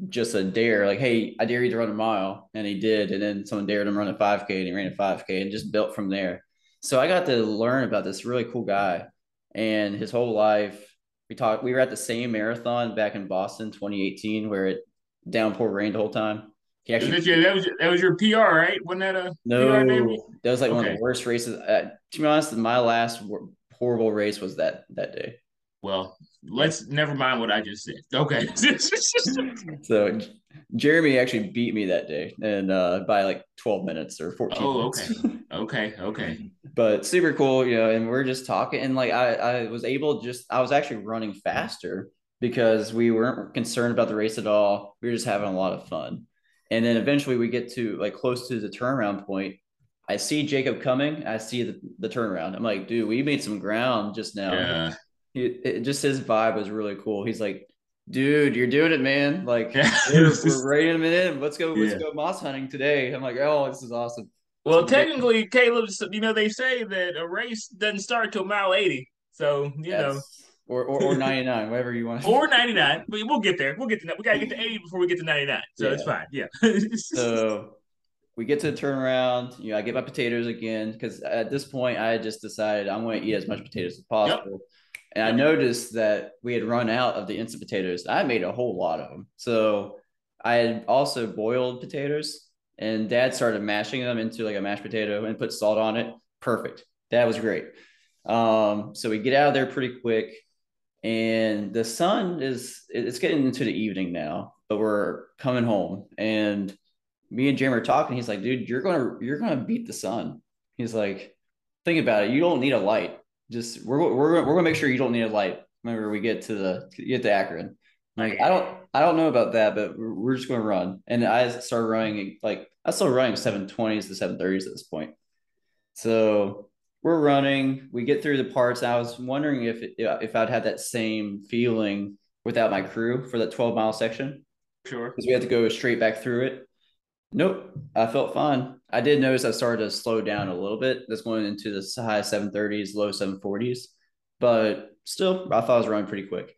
just a dare, like, hey, I dare you to run a mile. And he did. And then someone dared him run a 5K and he ran a 5K and just built from there. So I got to learn about this really cool guy and his whole life. We talked, we were at the same marathon back in Boston 2018 where it downpour rained the whole time. He actually, that, your, that, was, that was your PR, right? Wasn't that a no? That was like okay. one of the worst races. Uh, to be honest, my last horrible race was that that day. Well, let's never mind what I just said. Okay. so Jeremy actually beat me that day and uh, by like 12 minutes or 14 Oh, okay. okay. Okay. but super cool, you know, and we're just talking and like I, I was able just I was actually running faster because we weren't concerned about the race at all. We were just having a lot of fun. And then eventually we get to like close to the turnaround point. I see Jacob coming. I see the, the turnaround. I'm like, dude, we made some ground just now. Yeah it, just his vibe was really cool. He's like, dude, you're doing it, man. Like yeah. we're, we're reining it in. Let's go, let's go moss hunting today. I'm like, oh, this is awesome. Well, technically, Caleb, you know, they say that a race doesn't start till mile 80. So, you that's, know. or, or, or 99, whatever you want. Or 99. We'll get there. We'll get to that. We got to get to 80 before we get to 99. So yeah. it's fine. Yeah. so we get to the turnaround. You know, I get my potatoes again because at this point I just decided I'm going to eat as much potatoes as possible. Yep. And I noticed that we had run out of the instant potatoes. I made a whole lot of them. So I had also boiled potatoes and dad started mashing them into like a mashed potato and put salt on it. Perfect. That was great. Um, so we get out of there pretty quick and the sun is it's getting into the evening now, but we're coming home and me and Jim are talking. He's like, dude, you're gonna you're gonna beat the sun. He's like, think about it. You don't need a light. Just we're we're we're gonna make sure you don't need a light. Whenever we get to the get to Akron, like I don't I don't know about that, but we're just gonna run. And I started running like I still running seven twenties to seven thirties at this point. So we're running. We get through the parts. I was wondering if it, if I'd had that same feeling without my crew for that twelve mile section. Sure. Because we had to go straight back through it. Nope, I felt fine. I did notice I started to slow down a little bit. That's going into the high 730s, low 740s, but still, I thought I was running pretty quick.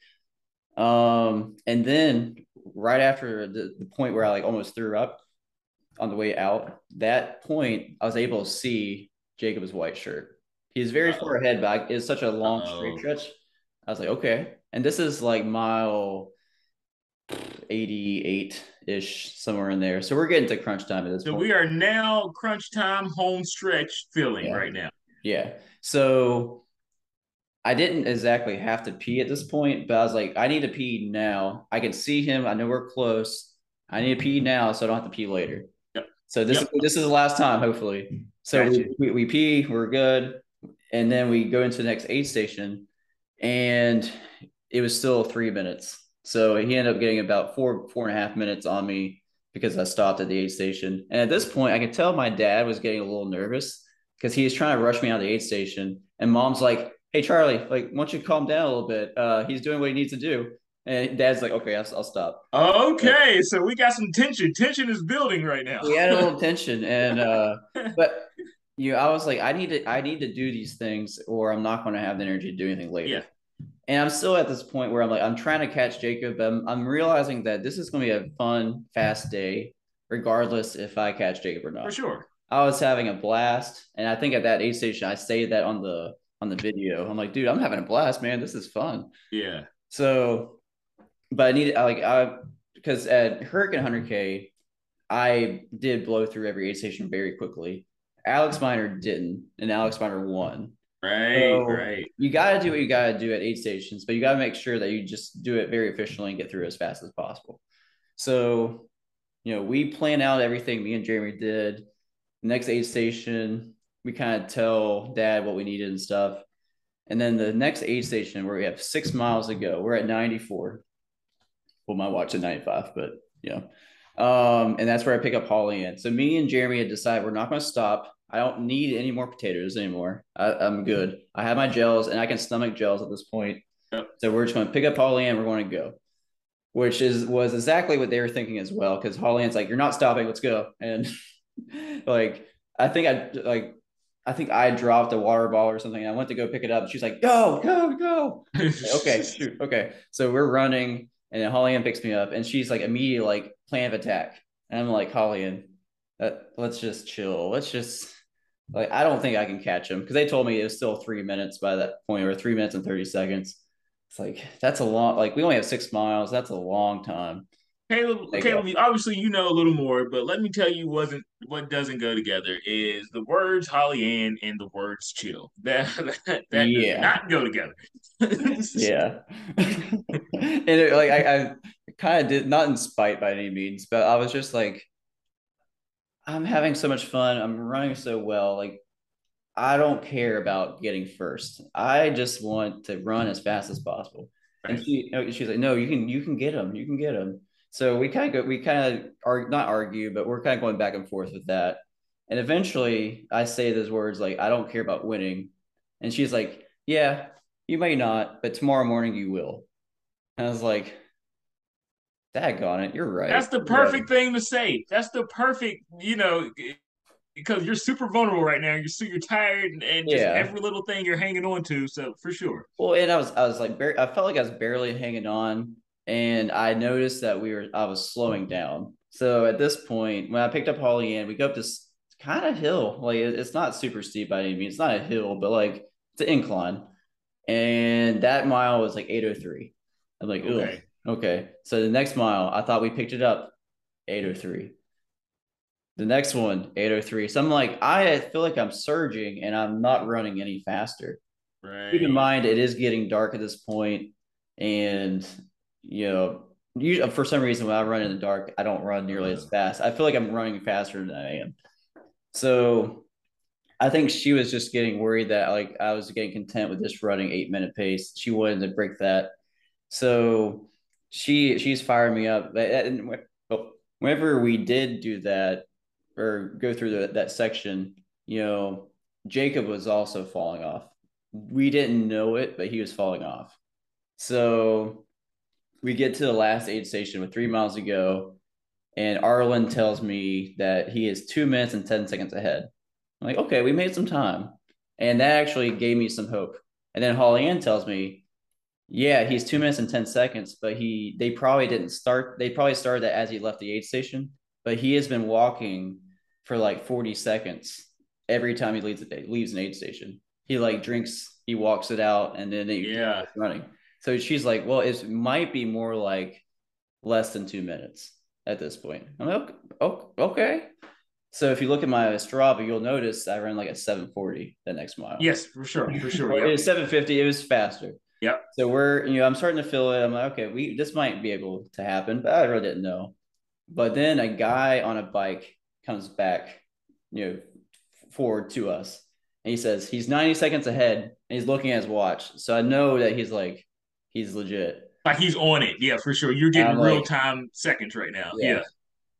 Um, and then right after the, the point where I like almost threw up on the way out, that point I was able to see Jacob's white shirt. He's very Uh-oh. far ahead, but it's such a long Uh-oh. straight stretch. I was like, okay. And this is like mile 88 ish, somewhere in there. So we're getting to crunch time at this so point. we are now crunch time home stretch feeling yeah. right now. Yeah. So I didn't exactly have to pee at this point, but I was like, I need to pee now. I can see him. I know we're close. I need to pee now so I don't have to pee later. Yep. So this yep. this is the last time, hopefully. So we, we, we pee, we're good. And then we go into the next aid station and it was still three minutes. So he ended up getting about four four and a half minutes on me because I stopped at the aid station. And at this point, I could tell my dad was getting a little nervous because he was trying to rush me out of the aid station. And mom's like, "Hey, Charlie, like, why don't you calm down a little bit? Uh, he's doing what he needs to do." And dad's like, "Okay, I'll, I'll stop." Okay, so we got some tension. Tension is building right now. we had a little tension, and uh, but you, know, I was like, I need to, I need to do these things, or I'm not going to have the energy to do anything later. Yeah. And I'm still at this point where I'm like, I'm trying to catch Jacob. I'm, I'm realizing that this is going to be a fun, fast day, regardless if I catch Jacob or not. For sure. I was having a blast, and I think at that aid station, I say that on the on the video. I'm like, dude, I'm having a blast, man. This is fun. Yeah. So, but I needed like I because at Hurricane 100K, I did blow through every aid station very quickly. Alex Miner didn't, and Alex Miner won. Right, so right. You got to do what you got to do at aid stations, but you got to make sure that you just do it very efficiently and get through as fast as possible. So, you know, we plan out everything me and Jeremy did. Next aid station, we kind of tell dad what we needed and stuff. And then the next aid station where we have six miles to go, we're at 94. Well, my watch at 95, but yeah. Um, and that's where I pick up Holly Ann. So me and Jeremy had decided we're not going to stop I don't need any more potatoes anymore. I, am good. I have my gels and I can stomach gels at this point. Yep. So we're just going to pick up Holly and we're going to go, which is was exactly what they were thinking as well. Because Holly Ann's like, "You're not stopping. Let's go." And like, I think I like, I think I dropped a water ball or something. And I went to go pick it up. She's like, "Go, go, go!" okay, shoot. Okay, so we're running, and then Holly Ann picks me up, and she's like immediately like plan of attack, and I'm like, Holly Ann, uh, let's just chill. Let's just like I don't think I can catch him because they told me it was still three minutes by that point, or three minutes and thirty seconds. It's like that's a long. Like we only have six miles. That's a long time. Caleb, Caleb, uh, obviously you know a little more, but let me tell you, wasn't what doesn't go together is the words Holly Ann and the words chill. That that, that yeah. does not go together. yeah, and it, like I, I kind of did not in spite by any means, but I was just like I'm having so much fun. I'm running so well. Like I don't care about getting first. I just want to run as fast as possible. Right. And she, she's like, no, you can, you can get them. You can get them. So we kind of go, we kind of are not argue, but we're kind of going back and forth with that. And eventually I say those words like, I don't care about winning. And she's like, yeah, you may not, but tomorrow morning you will. And I was like, Dag on it, you're right. That's the perfect right. thing to say. That's the perfect, you know, because you're super vulnerable right now. You're so you're tired and, and just yeah. every little thing you're hanging on to. So for sure. Well, and I was I was like I felt like I was barely hanging on, and I noticed that we were I was slowing down. So at this point, when I picked up Holly Ann, we go up this kind of hill. Like it's not super steep by any means. It's not a hill, but like it's an incline. And that mile was like 803. I'm like, okay. Okay. So the next mile, I thought we picked it up 803. The next one, 803. So I'm like, I feel like I'm surging and I'm not running any faster. Right. Keep in mind, it is getting dark at this point, and you know, usually uh, for some reason when I run in the dark, I don't run nearly as fast. I feel like I'm running faster than I am. So I think she was just getting worried that like I was getting content with just running eight minute pace. She wanted to break that. So she she's firing me up. And whenever we did do that or go through the, that section, you know, Jacob was also falling off. We didn't know it, but he was falling off. So we get to the last aid station with three miles to go, and Arlen tells me that he is two minutes and 10 seconds ahead. I'm like, okay, we made some time. And that actually gave me some hope. And then Holly Ann tells me, yeah, he's two minutes and 10 seconds, but he they probably didn't start, they probably started that as he left the aid station, but he has been walking for like 40 seconds every time he leaves leaves an aid station. He like drinks, he walks it out, and then he yeah running. So she's like, well, it might be more like less than two minutes at this point. I'm like, oh, okay, okay. So if you look at my Strava, you'll notice I ran like a 740 the next mile. Yes, for sure, for sure. It was 750. It was faster. Yep. So we're, you know, I'm starting to feel it. I'm like, okay, we this might be able to happen, but I really didn't know. But then a guy on a bike comes back, you know, forward to us, and he says he's 90 seconds ahead, and he's looking at his watch. So I know that he's like, he's legit. Like he's on it, yeah, for sure. You're getting real like, time seconds right now, yeah. yeah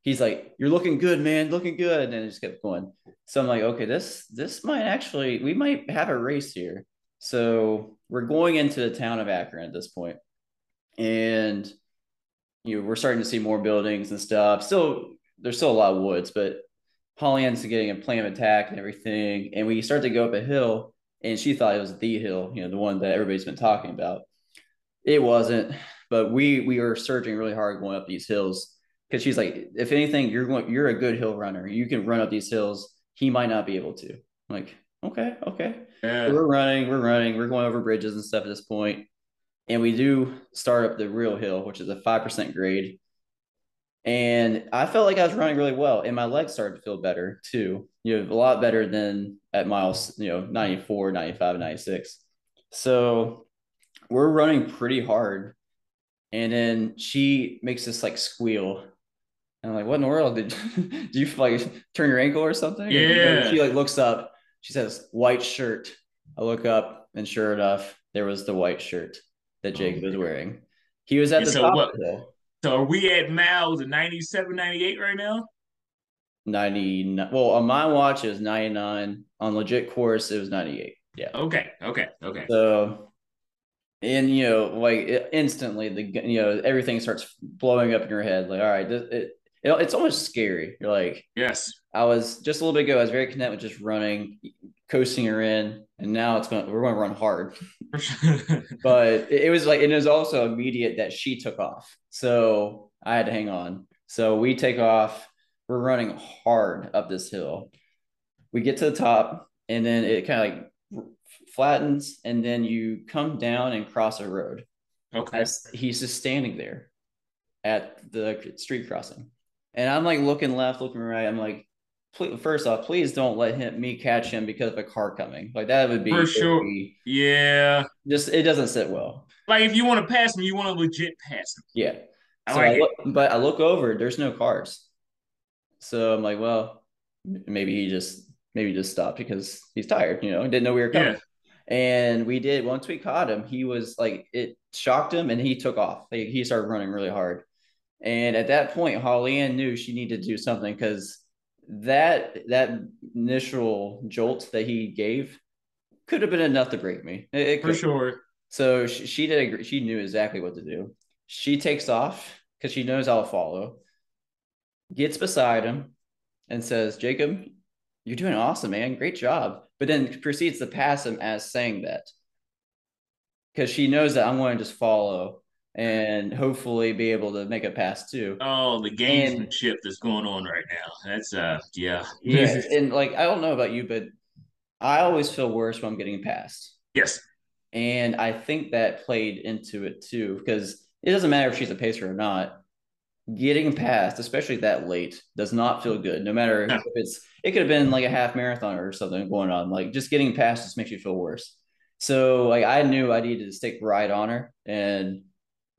he's like, "You're looking good, man, looking good," and then it just kept going. So I'm like, "Okay, this this might actually we might have a race here." So we're going into the town of Akron at this point, and you know we're starting to see more buildings and stuff. Still, there's still a lot of woods, but Holly ends up getting a plan of attack and everything, and we start to go up a hill, and she thought it was the hill, you know, the one that everybody's been talking about. It wasn't, but we we were surging really hard going up these hills because she's like, if anything, you're going, you're a good hill runner. You can run up these hills. He might not be able to. I'm like, okay, okay. Yeah. we're running, we're running, we're going over bridges and stuff at this point, and we do start up the real hill, which is a five percent grade. And I felt like I was running really well, and my legs started to feel better too. You know, a lot better than at miles, you know, 94, 95, 96. So we're running pretty hard. And then she makes this like squeal and I'm like, what in the world? Did, did you like turn your ankle or something? Yeah. she like looks up. She says, white shirt. I look up and sure enough, there was the white shirt that Jake oh, was wearing. He was at the so top what, So are we at miles of 97, 98 right now? 99. Well, on my watch, it was 99. On legit course, it was 98. Yeah. Okay. Okay. Okay. So, and you know, like instantly, the you know everything starts blowing up in your head. Like, all right, this, it, it, it's almost scary. You're like, yes. I was just a little bit ago. I was very content with just running, coasting her in, and now it's going. We're going to run hard. but it, it was like it was also immediate that she took off, so I had to hang on. So we take off. We're running hard up this hill. We get to the top, and then it kind of like flattens, and then you come down and cross a road. Okay. he's just standing there at the street crossing. And I'm like looking left, looking right. I'm like, first off, please don't let him me catch him because of a car coming. Like that would be for sure. Be, yeah, just it doesn't sit well. Like if you want to pass him, you want to legit pass him. Yeah. I so like I look, but I look over, there's no cars. So I'm like, well, maybe he just maybe just stopped because he's tired. You know, didn't know we were coming. Yeah. And we did once we caught him, he was like it shocked him and he took off. Like, he started running really hard. And at that point, Holly Ann knew she needed to do something because that that initial jolt that he gave could have been enough to break me. It, it For sure. So she, she did. She knew exactly what to do. She takes off because she knows I'll follow. Gets beside him and says, "Jacob, You're doing awesome, man. Great job. But then proceeds to pass him as saying that. Because she knows that I'm going to just follow and hopefully be able to make a pass too. Oh, the gamesmanship that's going on right now. That's uh yeah. yeah. And like I don't know about you, but I always feel worse when I'm getting past. Yes. And I think that played into it too, because it doesn't matter if she's a pacer or not. Getting past, especially that late, does not feel good. No matter no. if it's, it could have been like a half marathon or something going on. Like just getting past just makes you feel worse. So like I knew I needed to stick right on her, and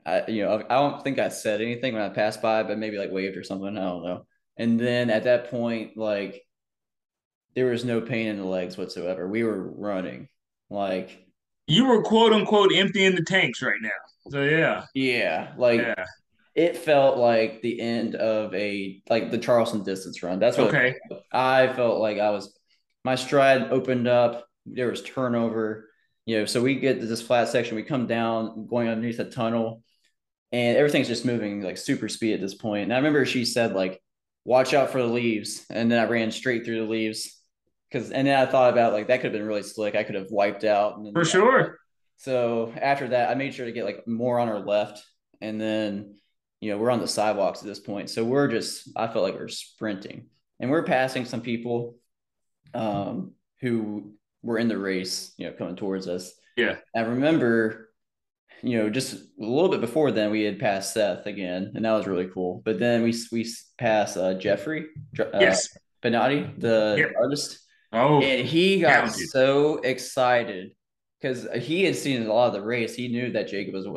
I, you know, I don't think I said anything when I passed by, but maybe like waved or something. I don't know. And then at that point, like there was no pain in the legs whatsoever. We were running like you were quote unquote emptying the tanks right now. So yeah. Yeah. Like yeah. it felt like the end of a like the Charleston distance run. That's what okay. I felt like I was my stride opened up. There was turnover. You know, so we get to this flat section, we come down going underneath a tunnel, and everything's just moving like super speed at this point. And I remember she said, like, watch out for the leaves. And then I ran straight through the leaves because and then I thought about like that could have been really slick. I could have wiped out for sure. So after that, I made sure to get like more on our left, and then you know we're on the sidewalks at this point, so we're just I felt like we are sprinting, and we're passing some people um, who were in the race, you know, coming towards us. Yeah, I remember, you know, just a little bit before then we had passed Seth again, and that was really cool. But then we we passed uh, Jeffrey, uh, yes, Benatti, the yep. artist Oh, and he got so excited because he had seen a lot of the race. He knew that Jacob was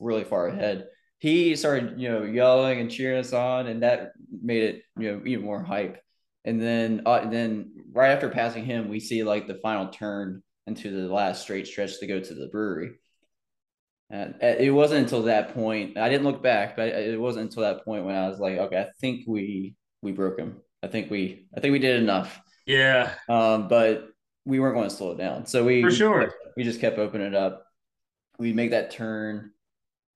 really far ahead. He started, you know, yelling and cheering us on, and that made it, you know, even more hype. And then, uh, then right after passing him, we see like the final turn into the last straight stretch to go to the brewery. And uh, it wasn't until that point I didn't look back, but it wasn't until that point when I was like, okay, I think we we broke him. I think we I think we did enough. Yeah. Um, but we weren't going to slow it down. So we for sure we just kept opening it up. We make that turn,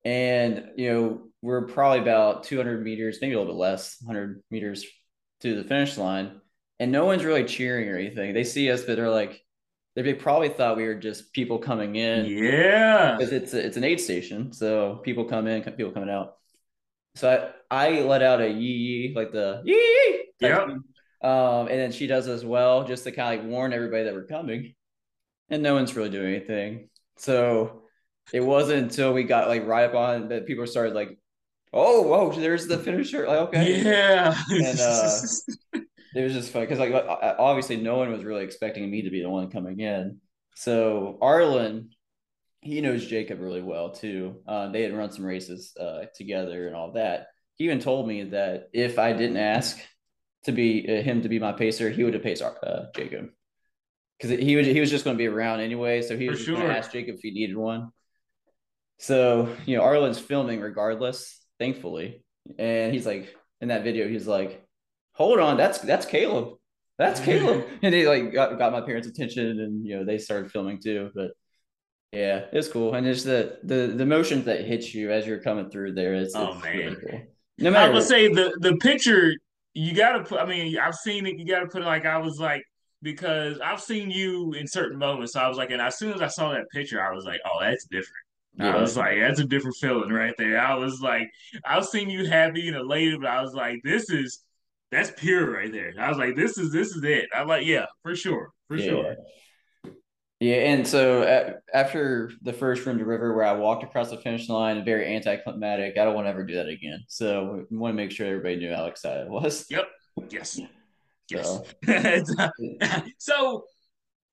and you know we're probably about 200 meters, maybe a little bit less, 100 meters to the finish line, and no one's really cheering or anything. They see us, but they're like, they probably thought we were just people coming in. Yeah, because it's it's an aid station, so people come in, people coming out. So I, I let out a yee yee, like the yee yee. Yeah. Um, and then she does as well, just to kind of like warn everybody that we're coming. And no one's really doing anything. So it wasn't until we got like right up on that people started like, oh, whoa, there's the finisher. Like, okay. Yeah. And uh, it was just funny because like obviously no one was really expecting me to be the one coming in. So Arlen, he knows Jacob really well too. Uh, they had run some races uh, together and all that. He even told me that if I didn't ask to be uh, him to be my pacer, he would have paced uh, Jacob because he was he was just going to be around anyway. So he was sure. going to ask Jacob if he needed one. So you know, Arlen's filming regardless, thankfully, and he's like in that video, he's like, "Hold on, that's that's Caleb, that's Caleb," and he like got, got my parents' attention, and you know they started filming too. But yeah, it's cool, and just the the the emotions that hit you as you're coming through there. It's, oh it's man. Really cool. No matter I would say the the picture you gotta put. I mean, I've seen it. You gotta put it like I was like because I've seen you in certain moments. So I was like, and as soon as I saw that picture, I was like, oh, that's different. Yeah. I was like, that's a different feeling right there. I was like, I've seen you happy and elated, but I was like, this is that's pure right there. I was like, this is this is it. I'm like, yeah, for sure, for yeah. sure. Yeah, and so uh, after the first Rim to River, where I walked across the finish line, very anticlimactic. I don't want to ever do that again. So we want to make sure everybody knew how excited I was. Yep. Yes. Yes. So, so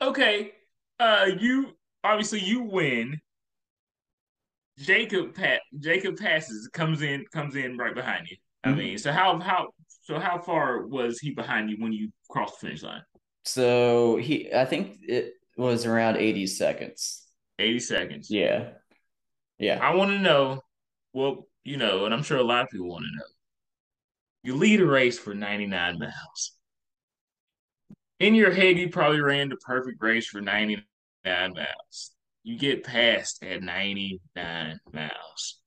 okay, uh, you obviously you win. Jacob pat Jacob passes comes in comes in right behind you. I mm-hmm. mean, so how how so how far was he behind you when you crossed the finish line? So he, I think it was around 80 seconds. 80 seconds. Yeah. Yeah. I want to know, well, you know, and I'm sure a lot of people want to know. You lead a race for 99 miles. In your head, you probably ran the perfect race for 99 miles. You get past at 99 miles.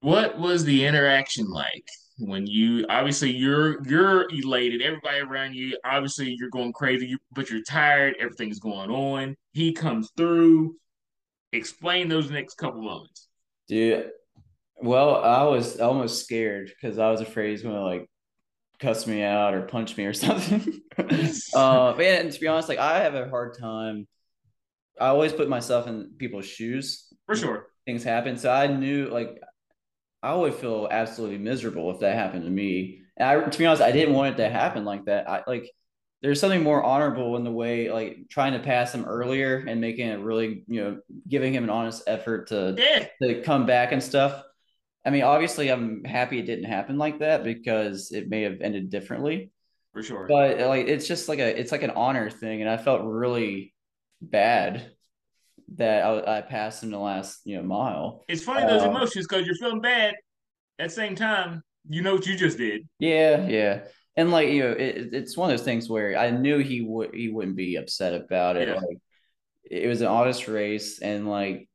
What was the interaction like when you obviously you're you're elated, everybody around you, obviously you're going crazy, but you're tired, everything's going on. He comes through. Explain those next couple moments. Dude, well, I was almost scared because I was afraid he's gonna like cuss me out or punch me or something. uh, man, to be honest, like I have a hard time. I always put myself in people's shoes. For sure. Things happen. So I knew like I would feel absolutely miserable if that happened to me. And I, to be honest, I didn't want it to happen like that. I like there's something more honorable in the way like trying to pass him earlier and making it really, you know, giving him an honest effort to yeah. to come back and stuff. I mean, obviously, I'm happy it didn't happen like that because it may have ended differently. For sure. But like, it's just like a, it's like an honor thing, and I felt really bad that I, I passed him the last you know mile. It's funny those uh, emotions because you're feeling bad at the same time. You know what you just did. Yeah, yeah, and like you know, it, it's one of those things where I knew he would he wouldn't be upset about it. Yeah. Like it was an honest race, and like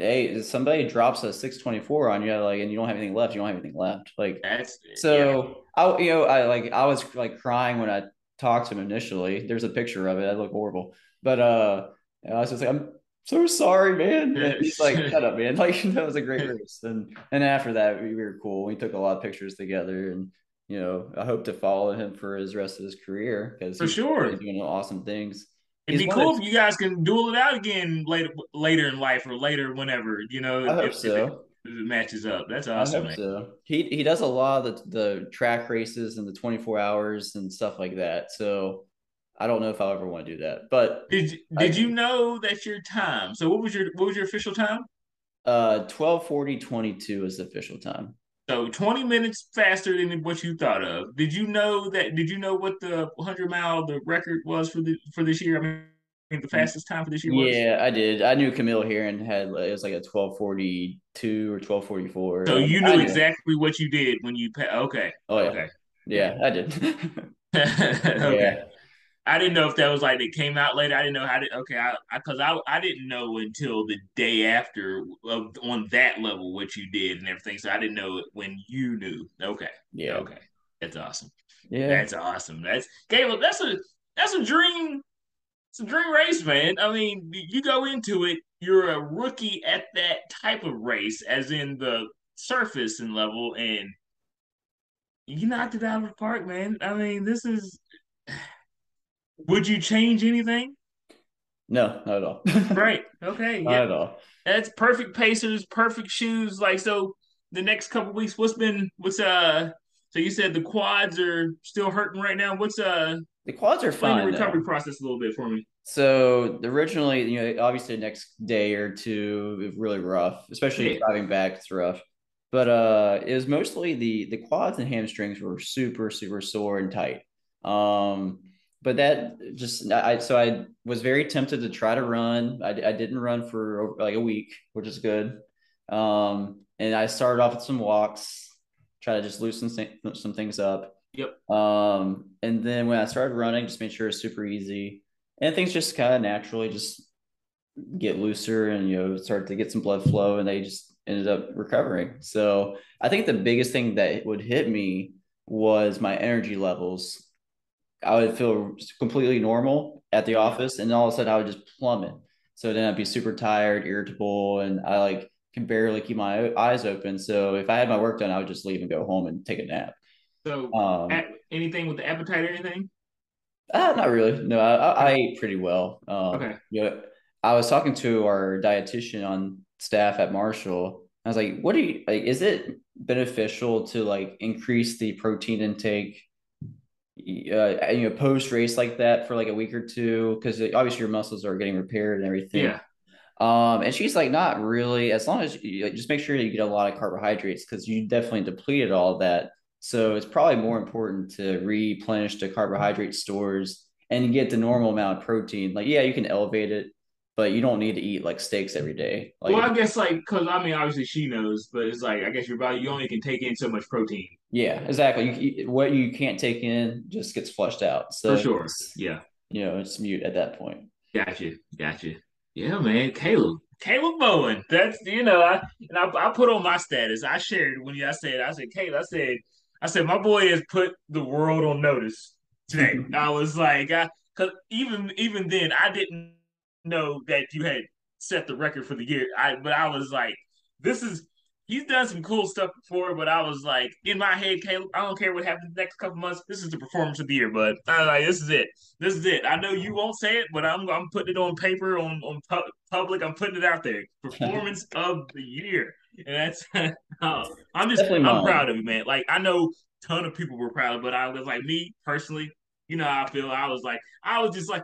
hey, somebody drops a 624 on you, like, and you don't have anything left, you don't have anything left. Like, That's, so yeah. I, you know, I like, I was like crying when I talked to him initially. There's a picture of it. I look horrible, but, uh, I was just like, I'm so sorry, man. And he's like, shut up, man. Like, that was a great race. And, and after that, we were cool. We took a lot of pictures together and, you know, I hope to follow him for his rest of his career because for sure he's doing awesome things. It'd be cool if you guys can duel it out again later later in life or later whenever, you know. I hope if, so. If it, if it, matches up. That's awesome. So. He he does a lot of the, the track races and the 24 hours and stuff like that. So I don't know if I'll ever want to do that. But did did I, you know that your time? So what was your what was your official time? Uh 12 40 22 is the official time. So 20 minutes faster than what you thought of. Did you know that? Did you know what the 100 mile the record was for the for this year? I mean, the fastest time for this year was. Yeah, I did. I knew Camille Herron had it was like a 1242 or 1244. So you knew exactly what you did when you. Okay. Oh yeah. Okay. Yeah, I did. okay. Yeah. I didn't know if that was like it came out later. I didn't know how to. Okay, I because I, I, I didn't know until the day after of on that level what you did and everything. So I didn't know when you knew. Okay. Yeah. Okay. That's awesome. Yeah. That's awesome. That's Caleb. That's a that's a dream. It's a dream race, man. I mean, you go into it. You're a rookie at that type of race, as in the surface and level, and you knocked it out of the park, man. I mean, this is would you change anything? No, not at all. right. Okay. Not yeah. at all. That's perfect pacers, perfect shoes. Like so the next couple weeks, what's been what's uh so you said the quads are still hurting right now. What's uh the quads are fine. The recovery though. process a little bit for me. So originally, you know, obviously the next day or two really rough, especially yeah. driving back. It's rough, but uh, it was mostly the the quads and hamstrings were super super sore and tight. Um, but that just I so I was very tempted to try to run. I, I didn't run for like a week, which is good. Um, and I started off with some walks, try to just loosen some things up. Yep. Um, and then when I started running, just made sure it's super easy, and things just kind of naturally just get looser, and you know start to get some blood flow, and they just ended up recovering. So I think the biggest thing that would hit me was my energy levels I would feel completely normal at the office, and all of a sudden I would just plummet. So then I'd be super tired, irritable, and I like can barely keep my eyes open. So if I had my work done, I would just leave and go home and take a nap. So um, anything with the appetite or anything? Uh, not really. No, I, I, I ate pretty well. Um, okay. You know, I was talking to our dietitian on staff at Marshall. I was like, "What do you like? Is it beneficial to like increase the protein intake uh, you know post race like that for like a week or two because obviously your muscles are getting repaired and everything. Yeah. Um, and she's like, not really. As long as you like, just make sure you get a lot of carbohydrates because you definitely depleted all that. So it's probably more important to replenish the carbohydrate stores and get the normal amount of protein. Like, yeah, you can elevate it, but you don't need to eat like steaks every day. Like, well, I guess like because I mean, obviously she knows, but it's like I guess your body you only can take in so much protein. Yeah, exactly. You, what you can't take in just gets flushed out. So for sure, yeah. You know, it's mute at that point. Gotcha, gotcha. Yeah, man, Caleb, Caleb Bowen. That's you know, I and I, I put on my status. I shared when I said, I said, Caleb, I said, I said my boy has put the world on notice today. I was like, I because even even then, I didn't know that you had set the record for the year. I but I was like, this is he's done some cool stuff before, but I was like, in my head, Caleb, I don't care what happens the next couple months. This is the performance of the year, but I was like, this is it. This is it. I know you won't say it, but I'm I'm putting it on paper, on on pu- public. I'm putting it out there. Performance of the year, and that's uh, I'm just Definitely I'm mine. proud of you, man. Like I know ton of people were proud, but I was like me personally. You know how I feel. I was like, I was just like,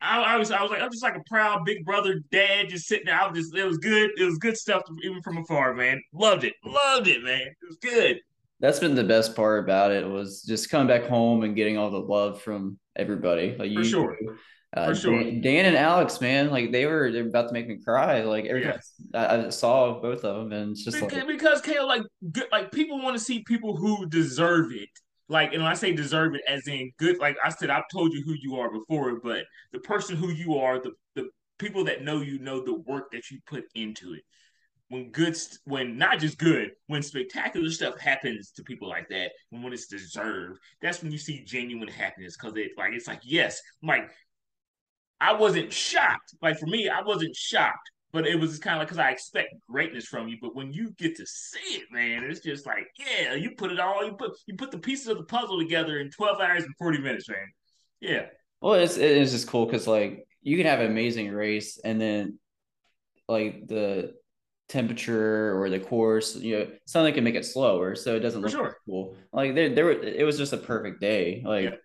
I, I, was I was like I'm just like a proud big brother dad just sitting there. I was just it was good. It was good stuff even from afar, man. Loved it. Loved it, man. It was good. That's been the best part about it was just coming back home and getting all the love from everybody. Like For you, sure. Uh, For sure. Dan, Dan, and Alex, man, like they were they're about to make me cry. Like every yeah. I, I, saw both of them, and it's just because, like because Kale, like good, like people want to see people who deserve it like, and when I say deserve it, as in good, like I said, I've told you who you are before, but the person who you are, the the people that know you know the work that you put into it. When good, when not just good, when spectacular stuff happens to people like that, and when it's deserved, that's when you see genuine happiness. Because it, like, it's like, yes, like I wasn't shocked. Like for me, I wasn't shocked but it was kind of like because I expect greatness from you, but when you get to see it, man, it's just like, yeah, you put it all, you put you put the pieces of the puzzle together in twelve hours and forty minutes, man. Yeah. Well, it's it's just cool because like you can have an amazing race, and then like the temperature or the course, you know, something can make it slower, so it doesn't For look sure. cool. Like there, there, it was just a perfect day. Like, yeah.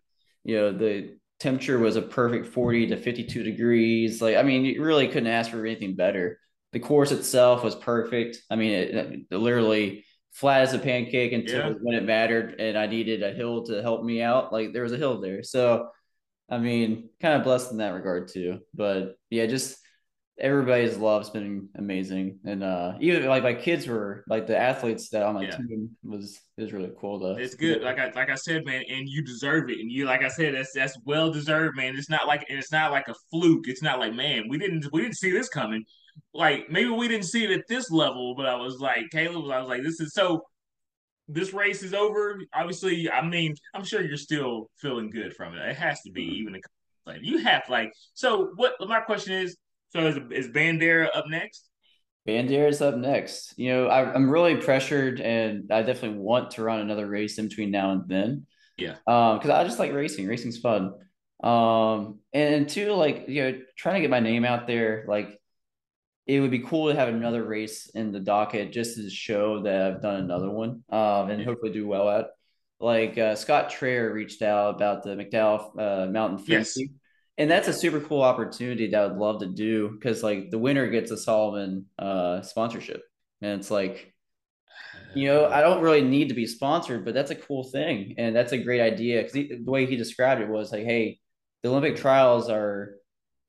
you know, the temperature was a perfect 40 to 52 degrees. Like, I mean, you really couldn't ask for anything better. The course itself was perfect. I mean, it, it literally flat as a pancake until yeah. when it mattered and I needed a hill to help me out. Like there was a hill there. So, I mean, kind of blessed in that regard too. But yeah, just everybody's love's been amazing, and uh even like my kids were like the athletes that on my yeah. team was is really cool. To it's good, like I like I said, man, and you deserve it, and you like I said, that's that's well deserved, man. It's not like and it's not like a fluke. It's not like man, we didn't we didn't see this coming. Like maybe we didn't see it at this level, but I was like Caleb, I was like, this is so. This race is over. Obviously, I mean, I'm sure you're still feeling good from it. It has to be, even. Like you have like so. What my question is, so is, is Bandera up next? Bandera is up next. You know, I, am really pressured, and I definitely want to run another race in between now and then. Yeah. Um, because I just like racing. Racing's fun. Um, and two, like you know, trying to get my name out there. Like, it would be cool to have another race in the docket just to show that I've done another one. Um, and hopefully do well at. Like uh, Scott Traer reached out about the McDowell uh, Mountain Fantasy. Yes and that's a super cool opportunity that I would love to do because like the winner gets a Salomon uh sponsorship. And it's like, you know, I don't really need to be sponsored, but that's a cool thing. And that's a great idea. Cause he, the way he described it was like, hey, the Olympic trials are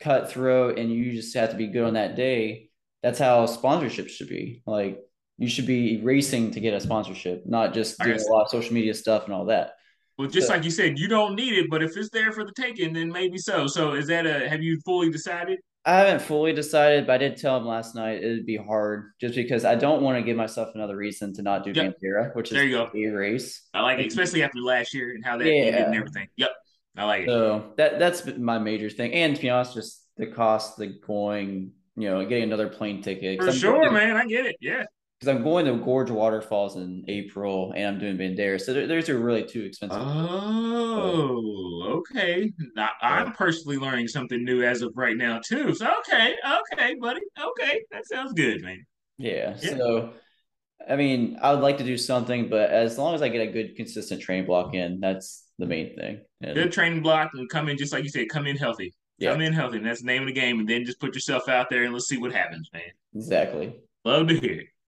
cutthroat and you just have to be good on that day. That's how sponsorship should be. Like you should be racing to get a sponsorship, not just doing a lot of social media stuff and all that. Well, just so, like you said, you don't need it, but if it's there for the taking, then maybe so. So, is that a? Have you fully decided? I haven't fully decided, but I did tell him last night it'd be hard just because I don't want to give myself another reason to not do yep. Which is there you go. a race. I like it, especially after last year and how that yeah. ended and everything. Yep, I like it. So that that's my major thing, and to be honest, just the cost, the going, you know, getting another plane ticket. For sure, man, I get it. Yeah, because I'm going to Gorge Waterfalls in April and I'm doing Bandera. So those are really too expensive. Oh, okay. Now, I'm personally learning something new as of right now too. So okay, okay, buddy. Okay, that sounds good, man. Yeah. yeah. So I mean, I would like to do something, but as long as I get a good consistent training block in, that's the main thing. And good training block and come in just like you said, come in healthy. Yeah. Come in healthy. And that's the name of the game. And then just put yourself out there and let's see what happens, man. Exactly. Love to hear it.